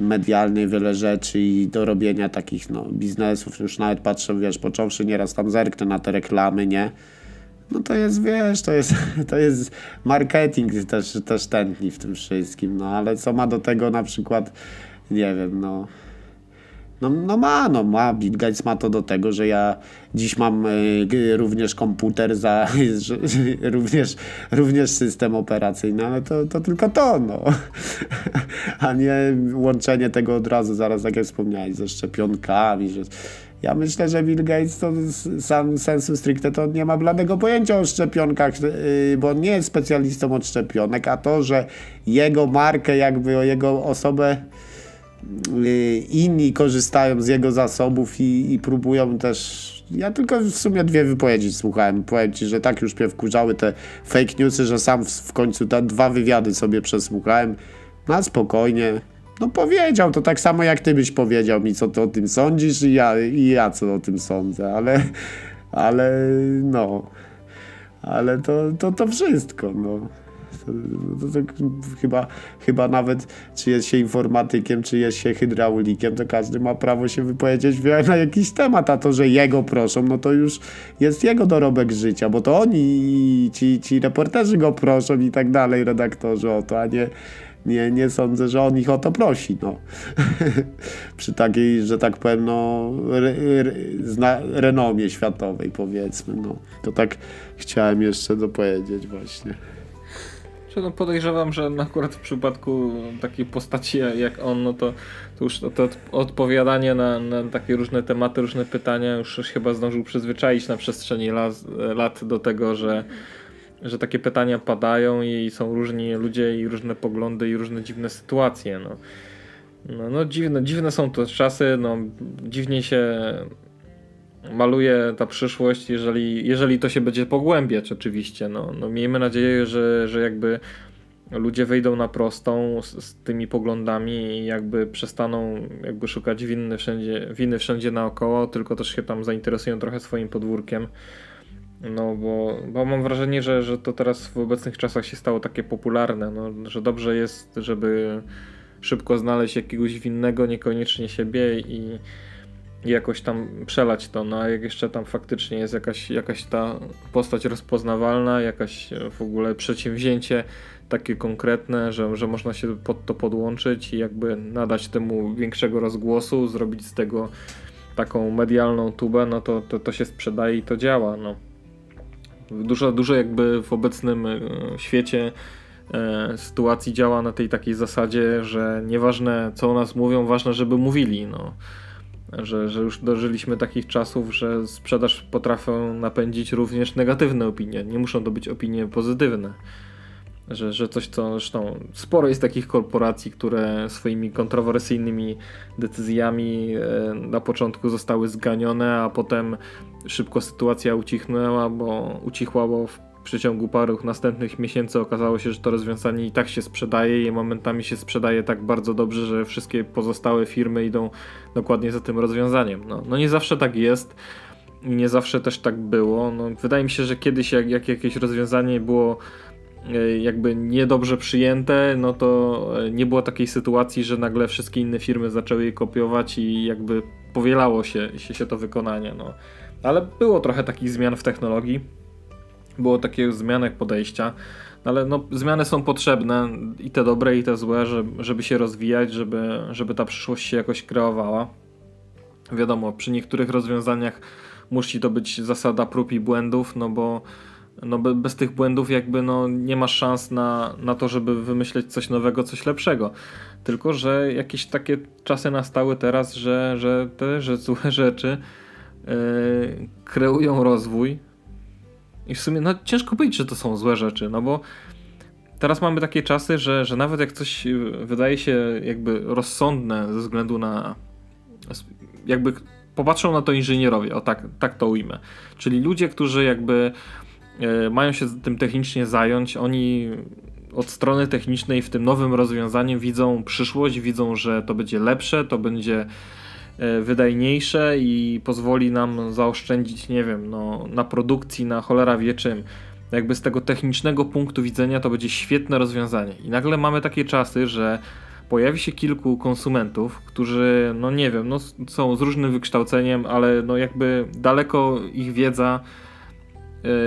medialnie wiele rzeczy i do robienia takich no, biznesów. Już nawet patrzę, wiesz, począwszy nieraz tam zerknę na te reklamy, nie? No to jest, wiesz, to jest, to jest marketing też, też tętni w tym wszystkim, no ale co ma do tego na przykład, nie wiem, no no, no ma, no ma. Bill Gates ma to do tego, że ja dziś mam y, również komputer, za, że, również, również system operacyjny, ale to, to tylko to, no. A nie łączenie tego od razu, zaraz jak wspomniałeś, ze szczepionkami, że ja myślę, że Bill Gates to sam sensu stricte to nie ma bladego pojęcia o szczepionkach, y, bo on nie jest specjalistą od szczepionek, a to, że jego markę, jakby jego osobę Y, inni korzystają z jego zasobów i, i próbują też ja tylko w sumie dwie wypowiedzi słuchałem. Powiem ci, że tak już mnie wkurzały te fake newsy, że sam w, w końcu te dwa wywiady sobie przesłuchałem. Na spokojnie. No powiedział to tak samo jak ty byś powiedział mi, co ty o tym sądzisz i ja, i ja co o tym sądzę, ale, ale no, ale to, to, to wszystko, no. To, to, to, chyba, chyba nawet czy jest się informatykiem, czy jest się hydraulikiem, to każdy ma prawo się wypowiedzieć na jakiś temat, a to, że jego proszą, no to już jest jego dorobek życia, bo to oni, ci, ci reporterzy go proszą i tak dalej, redaktorzy o to, a nie nie, nie sądzę, że on ich o to prosi. No. Przy takiej, że tak powiem, no, re, re, zna, renomie światowej, powiedzmy. No. To tak chciałem jeszcze dopowiedzieć właśnie. No podejrzewam, że akurat w przypadku takiej postaci jak on, no to, to już to, to odpowiadanie na, na, takie różne tematy, różne pytania już, chyba zdążył przyzwyczaić na przestrzeni lat, lat do tego, że, że takie pytania padają i są różni ludzie i różne poglądy i różne dziwne sytuacje. No, no, no dziwne, dziwne są to czasy, no dziwnie się maluje ta przyszłość, jeżeli, jeżeli to się będzie pogłębiać oczywiście. No, no miejmy nadzieję, że, że jakby ludzie wyjdą na prostą z, z, tymi poglądami i jakby przestaną jakby szukać winy wszędzie, winy wszędzie naokoło, tylko też się tam zainteresują trochę swoim podwórkiem. No bo, bo mam wrażenie, że, że to teraz w obecnych czasach się stało takie popularne, no, że dobrze jest, żeby szybko znaleźć jakiegoś winnego, niekoniecznie siebie i jakoś tam przelać to, no a jak jeszcze tam faktycznie jest jakaś, jakaś ta postać rozpoznawalna, jakaś w ogóle przedsięwzięcie takie konkretne, że, że można się pod to podłączyć i jakby nadać temu większego rozgłosu, zrobić z tego taką medialną tubę, no to, to, to się sprzedaje i to działa, no. Dużo, dużo jakby w obecnym e, świecie e, sytuacji działa na tej takiej zasadzie, że nieważne co o nas mówią, ważne żeby mówili, no że, że już dożyliśmy takich czasów, że sprzedaż potrafią napędzić również negatywne opinie. Nie muszą to być opinie pozytywne. Że, że coś, co zresztą sporo jest takich korporacji, które swoimi kontrowersyjnymi decyzjami e, na początku zostały zganione, a potem szybko sytuacja ucichnęła, bo ucichła, bo w przeciągu paru następnych miesięcy okazało się, że to rozwiązanie i tak się sprzedaje i momentami się sprzedaje tak bardzo dobrze, że wszystkie pozostałe firmy idą dokładnie za tym rozwiązaniem. No, no nie zawsze tak jest i nie zawsze też tak było. No, wydaje mi się, że kiedyś jak, jak jakieś rozwiązanie było jakby niedobrze przyjęte, no to e, nie było takiej sytuacji, że nagle wszystkie inne firmy zaczęły je kopiować i jakby powielało się, się, się to wykonanie. No. Ale było trochę takich zmian w technologii było takie zmiany podejścia, ale no, zmiany są potrzebne i te dobre i te złe, żeby, żeby się rozwijać, żeby, żeby ta przyszłość się jakoś kreowała. Wiadomo, przy niektórych rozwiązaniach musi to być zasada prób i błędów, no bo no bez tych błędów jakby no nie masz szans na, na to, żeby wymyśleć coś nowego, coś lepszego. Tylko, że jakieś takie czasy nastały teraz, że, że te że złe rzeczy yy, kreują rozwój, i w sumie no, ciężko powiedzieć, że to są złe rzeczy, no bo teraz mamy takie czasy, że, że nawet jak coś wydaje się jakby rozsądne ze względu na jakby popatrzą na to inżynierowie, o tak, tak to ujmę. Czyli ludzie, którzy jakby mają się tym technicznie zająć, oni od strony technicznej w tym nowym rozwiązaniu widzą przyszłość, widzą, że to będzie lepsze, to będzie e, wydajniejsze i pozwoli nam zaoszczędzić, nie wiem, no, na produkcji, na cholera wie czym. Jakby z tego technicznego punktu widzenia to będzie świetne rozwiązanie. I nagle mamy takie czasy, że pojawi się kilku konsumentów, którzy, no nie wiem, no są z różnym wykształceniem, ale no jakby daleko ich wiedza e,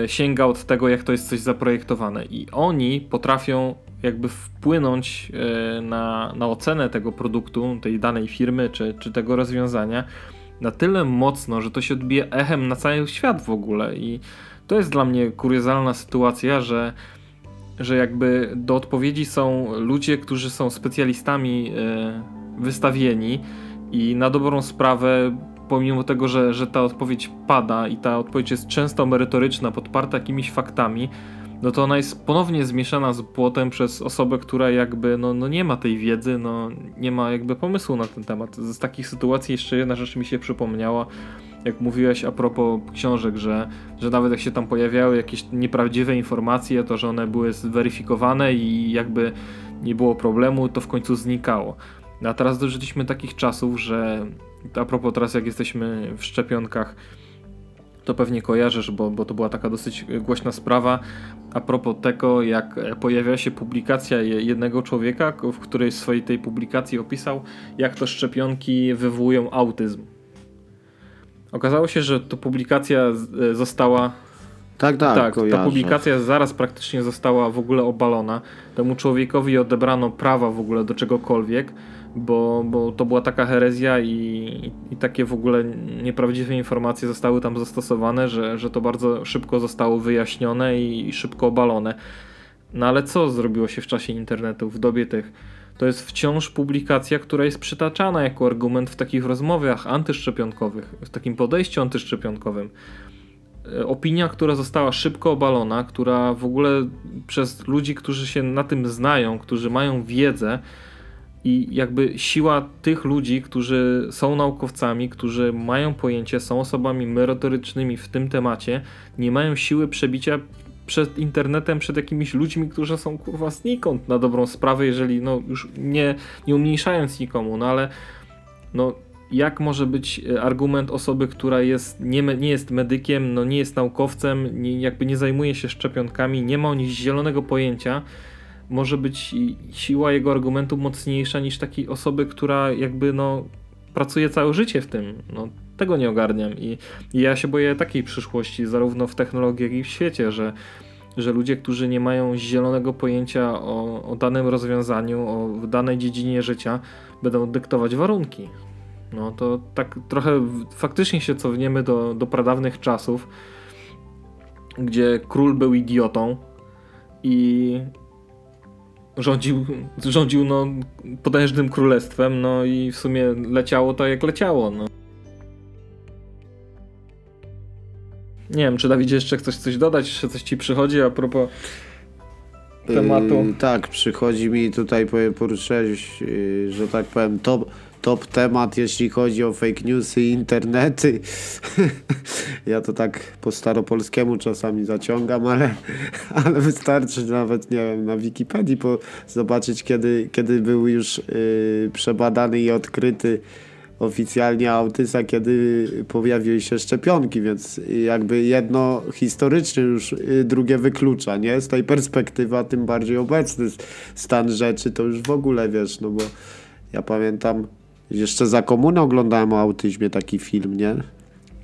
sięga od tego, jak to jest coś zaprojektowane. I oni potrafią jakby wpłynąć e, na, na ocenę tego produktu, tej danej firmy czy, czy tego rozwiązania na tyle mocno, że to się odbije echem na cały świat w ogóle. I to jest dla mnie kuriozalna sytuacja, że że jakby do odpowiedzi są ludzie, którzy są specjalistami e, wystawieni i na dobrą sprawę, pomimo tego, że, że ta odpowiedź pada i ta odpowiedź jest często merytoryczna, podparta jakimiś faktami, no to ona jest ponownie zmieszana z płotem przez osobę, która jakby no, no nie ma tej wiedzy, no nie ma jakby pomysłu na ten temat. Z takich sytuacji jeszcze jedna rzecz mi się przypomniała, jak mówiłeś a propos książek, że, że nawet jak się tam pojawiały jakieś nieprawdziwe informacje, to że one były zweryfikowane i jakby nie było problemu, to w końcu znikało. No a teraz dożyliśmy takich czasów, że a propos teraz jak jesteśmy w szczepionkach, to pewnie kojarzysz, bo, bo to była taka dosyć głośna sprawa. A propos tego, jak pojawia się publikacja jednego człowieka, w której w swojej tej publikacji opisał, jak to szczepionki wywołują autyzm. Okazało się, że to publikacja e, została. Tak, tak. Tak, kojarzę. ta publikacja zaraz praktycznie została w ogóle obalona. Temu człowiekowi odebrano prawa w ogóle do czegokolwiek, bo, bo to była taka herezja i, i takie w ogóle nieprawdziwe informacje zostały tam zastosowane, że, że to bardzo szybko zostało wyjaśnione i, i szybko obalone. No ale co zrobiło się w czasie internetu, w dobie tych to jest wciąż publikacja, która jest przytaczana jako argument w takich rozmowach antyszczepionkowych, w takim podejściu antyszczepionkowym. E, opinia, która została szybko obalona, która w ogóle przez ludzi, którzy się na tym znają, którzy mają wiedzę, i jakby siła tych ludzi, którzy są naukowcami, którzy mają pojęcie, są osobami merytorycznymi w tym temacie, nie mają siły przebicia przed internetem, przed jakimiś ludźmi, którzy są kurwa znikąd na dobrą sprawę, jeżeli no już nie, nie umniejszając nikomu, no ale no jak może być e, argument osoby, która jest, nie, nie jest medykiem, no nie jest naukowcem, nie, jakby nie zajmuje się szczepionkami, nie ma o nich zielonego pojęcia, może być siła jego argumentu mocniejsza niż takiej osoby, która jakby no pracuje całe życie w tym. No, tego nie ogarniam I, i ja się boję takiej przyszłości, zarówno w technologii, jak i w świecie, że, że ludzie, którzy nie mają zielonego pojęcia o, o danym rozwiązaniu, o danej dziedzinie życia, będą dyktować warunki. No to tak trochę faktycznie się cofniemy do, do pradawnych czasów, gdzie król był idiotą i rządził, rządził no, potężnym królestwem, no i w sumie leciało tak jak leciało. No. Nie wiem, czy Dawid jeszcze chcesz coś dodać, czy coś ci przychodzi a propos tematu? Yy, tak, przychodzi mi tutaj, poruszyłeś, yy, że tak powiem, top, top temat, jeśli chodzi o fake newsy i internety. ja to tak po staropolskiemu czasami zaciągam, ale, ale wystarczy nawet, nie wiem, na Wikipedii po, zobaczyć, kiedy, kiedy był już yy, przebadany i odkryty oficjalnie autysa, kiedy pojawiły się szczepionki, więc jakby jedno historycznie już y, drugie wyklucza, nie? Z tej perspektywy, a tym bardziej obecny stan rzeczy, to już w ogóle wiesz, no bo ja pamiętam, jeszcze za komuny oglądałem o autyzmie taki film, nie?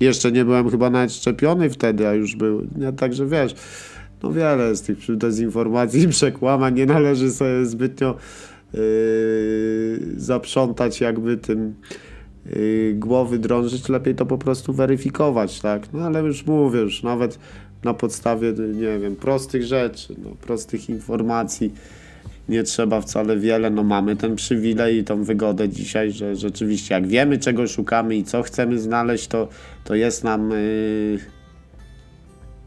Jeszcze nie byłem chyba nawet szczepiony wtedy, a już był? Także wiesz, no wiele z tych dezinformacji i przekłamań nie należy sobie zbytnio yy, zaprzątać jakby tym yy, głowy drążyć, lepiej to po prostu weryfikować, tak? No ale już mówię, już nawet na podstawie, nie wiem, prostych rzeczy, no, prostych informacji, nie trzeba wcale wiele, no mamy ten przywilej i tą wygodę dzisiaj, że rzeczywiście jak wiemy czego szukamy i co chcemy znaleźć, to, to jest nam yy,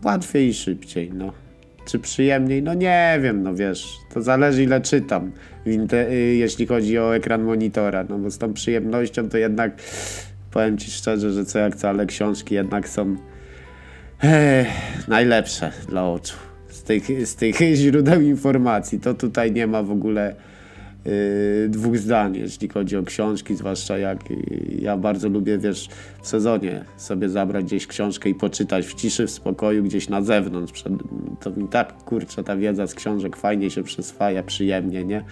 łatwiej i szybciej, no. Czy przyjemniej? No nie wiem, no wiesz, to zależy ile czytam, yy, jeśli chodzi o ekran monitora, no bo z tą przyjemnością to jednak powiem Ci szczerze, że co jak co, ale książki jednak są najlepsze dla oczu z tych, z tych źródeł informacji. To tutaj nie ma w ogóle yy, dwóch zdań, jeśli chodzi o książki, zwłaszcza jak yy, ja bardzo lubię, wiesz, w sezonie sobie zabrać gdzieś książkę i poczytać w ciszy, w spokoju, gdzieś na zewnątrz. Przed, to mi tak, kurczę, ta wiedza z książek fajnie się przyswaja, przyjemnie, nie?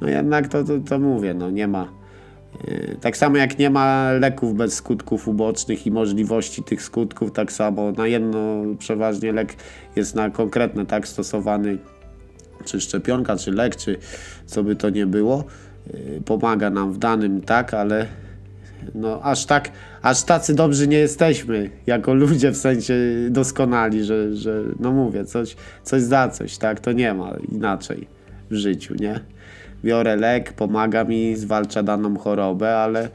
No jednak to, to, to mówię, no nie ma tak samo jak nie ma leków bez skutków ubocznych i możliwości tych skutków, tak samo na jedno przeważnie lek jest na konkretne tak stosowany, czy szczepionka, czy lek, czy co by to nie było, yy, pomaga nam w danym tak, ale no aż tak, aż tacy dobrzy nie jesteśmy jako ludzie w sensie doskonali, że, że no mówię, coś, coś za coś, tak, to nie ma inaczej w życiu, nie? Biorę lek, pomaga mi, zwalcza daną chorobę, ale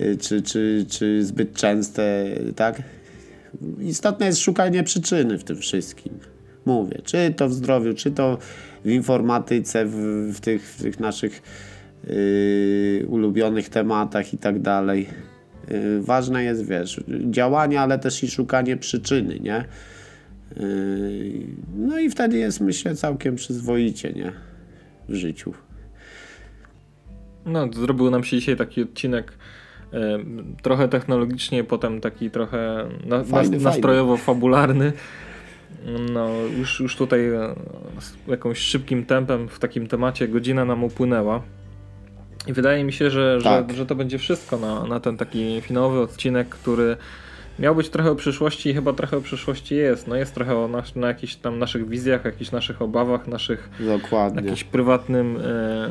y, czy, czy, czy zbyt częste, tak? Istotne jest szukanie przyczyny w tym wszystkim. Mówię, czy to w zdrowiu, czy to w informatyce, w, w tych, w tych naszych yy, ulubionych tematach i tak dalej. Yy, ważne jest, wiesz, działanie, ale też i szukanie przyczyny, nie? Yy, no i wtedy jest, myślę, całkiem przyzwoicie, nie? W życiu. No, zrobił nam się dzisiaj taki odcinek trochę technologicznie, potem taki trochę na, fajny, nastrojowo-fabularny. No, już, już tutaj e, z jakimś szybkim tempem w takim temacie godzina nam upłynęła. I wydaje mi się, że, tak. że, że to będzie wszystko na, na ten taki finałowy odcinek, który miał być trochę o przyszłości i chyba trochę o przyszłości jest. No jest trochę o nas, na jakichś tam naszych wizjach, jakichś naszych obawach, naszych Dokładnie. jakiś prywatnym e,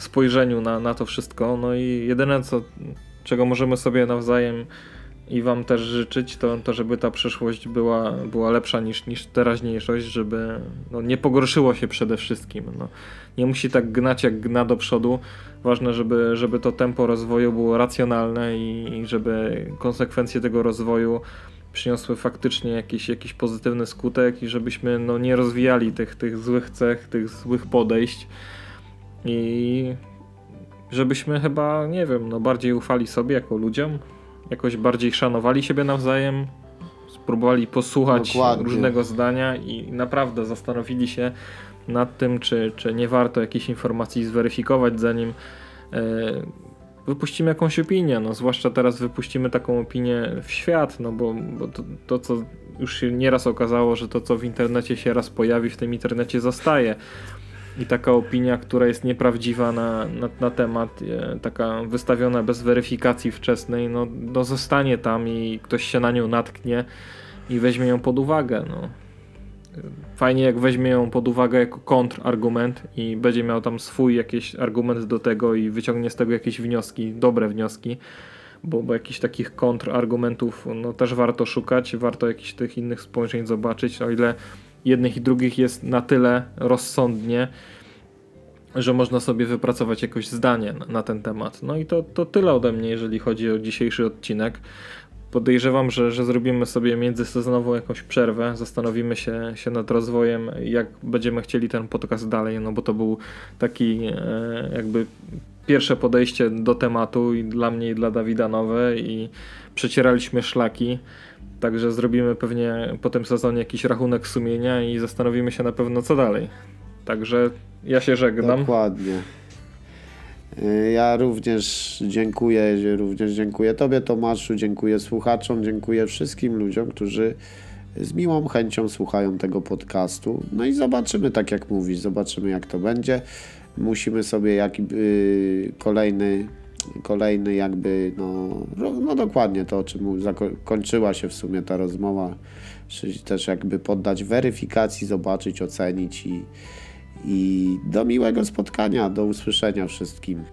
spojrzeniu na, na to wszystko. No i jedyne, co, czego możemy sobie nawzajem i Wam też życzyć, to, to żeby ta przyszłość była, była lepsza niż, niż teraźniejszość, żeby no, nie pogorszyło się przede wszystkim. No. Nie musi tak gnać jak gna do przodu. Ważne, żeby, żeby to tempo rozwoju było racjonalne i, i żeby konsekwencje tego rozwoju przyniosły faktycznie jakiś, jakiś pozytywny skutek i żebyśmy no, nie rozwijali tych, tych złych cech, tych złych podejść. I żebyśmy chyba, nie wiem, no bardziej ufali sobie jako ludziom, jakoś bardziej szanowali siebie nawzajem, spróbowali posłuchać Dokładnie. różnego zdania i naprawdę zastanowili się nad tym, czy, czy nie warto jakiejś informacji zweryfikować, zanim e, wypuścimy jakąś opinię. No, zwłaszcza teraz wypuścimy taką opinię w świat, no bo, bo to, to, co już się nieraz okazało, że to, co w internecie się raz pojawi, w tym internecie zostaje i taka opinia, która jest nieprawdziwa na, na, na, temat, e, taka wystawiona bez weryfikacji wczesnej, no, no zostanie tam i ktoś się na nią natknie i weźmie ją pod uwagę. No. Fajnie jak weźmie ją pod uwagę jako kontrargument i będzie miał tam swój jakiś argument do tego i wyciągnie z tego jakieś wnioski, dobre wnioski, bo, bo jakichś takich kontrargumentów no, też warto szukać, warto jakichś tych innych spojrzeń zobaczyć, o ile jednych i drugich jest na tyle rozsądnie, że można sobie wypracować jakoś zdanie na, ten temat. No i to, to tyle ode mnie, jeżeli chodzi o dzisiejszy odcinek. Podejrzewam, że, że zrobimy sobie międzysezonową jakąś przerwę, zastanowimy się, się nad rozwojem, jak będziemy chcieli ten podcast dalej, no bo to był taki e, jakby pierwsze podejście do tematu i dla mnie i dla Dawida nowe i przecieraliśmy szlaki. Także zrobimy pewnie po tym sezonie jakiś rachunek sumienia i zastanowimy się na pewno co dalej. Także ja się żegnam. Dokładnie. Y, ja również dziękuję, również dziękuję Tobie Tomaszu, dziękuję słuchaczom, dziękuję wszystkim ludziom, którzy z miłą chęcią słuchają tego podcastu. No i zobaczymy, tak jak mówisz, zobaczymy jak to będzie. Musimy sobie jakby kolejny kolejny jakby, no, no dokładnie to, o czym zakończyła się w sumie ta rozmowa, czyli też jakby poddać weryfikacji, zobaczyć, ocenić i, i do miłego spotkania, do usłyszenia wszystkim.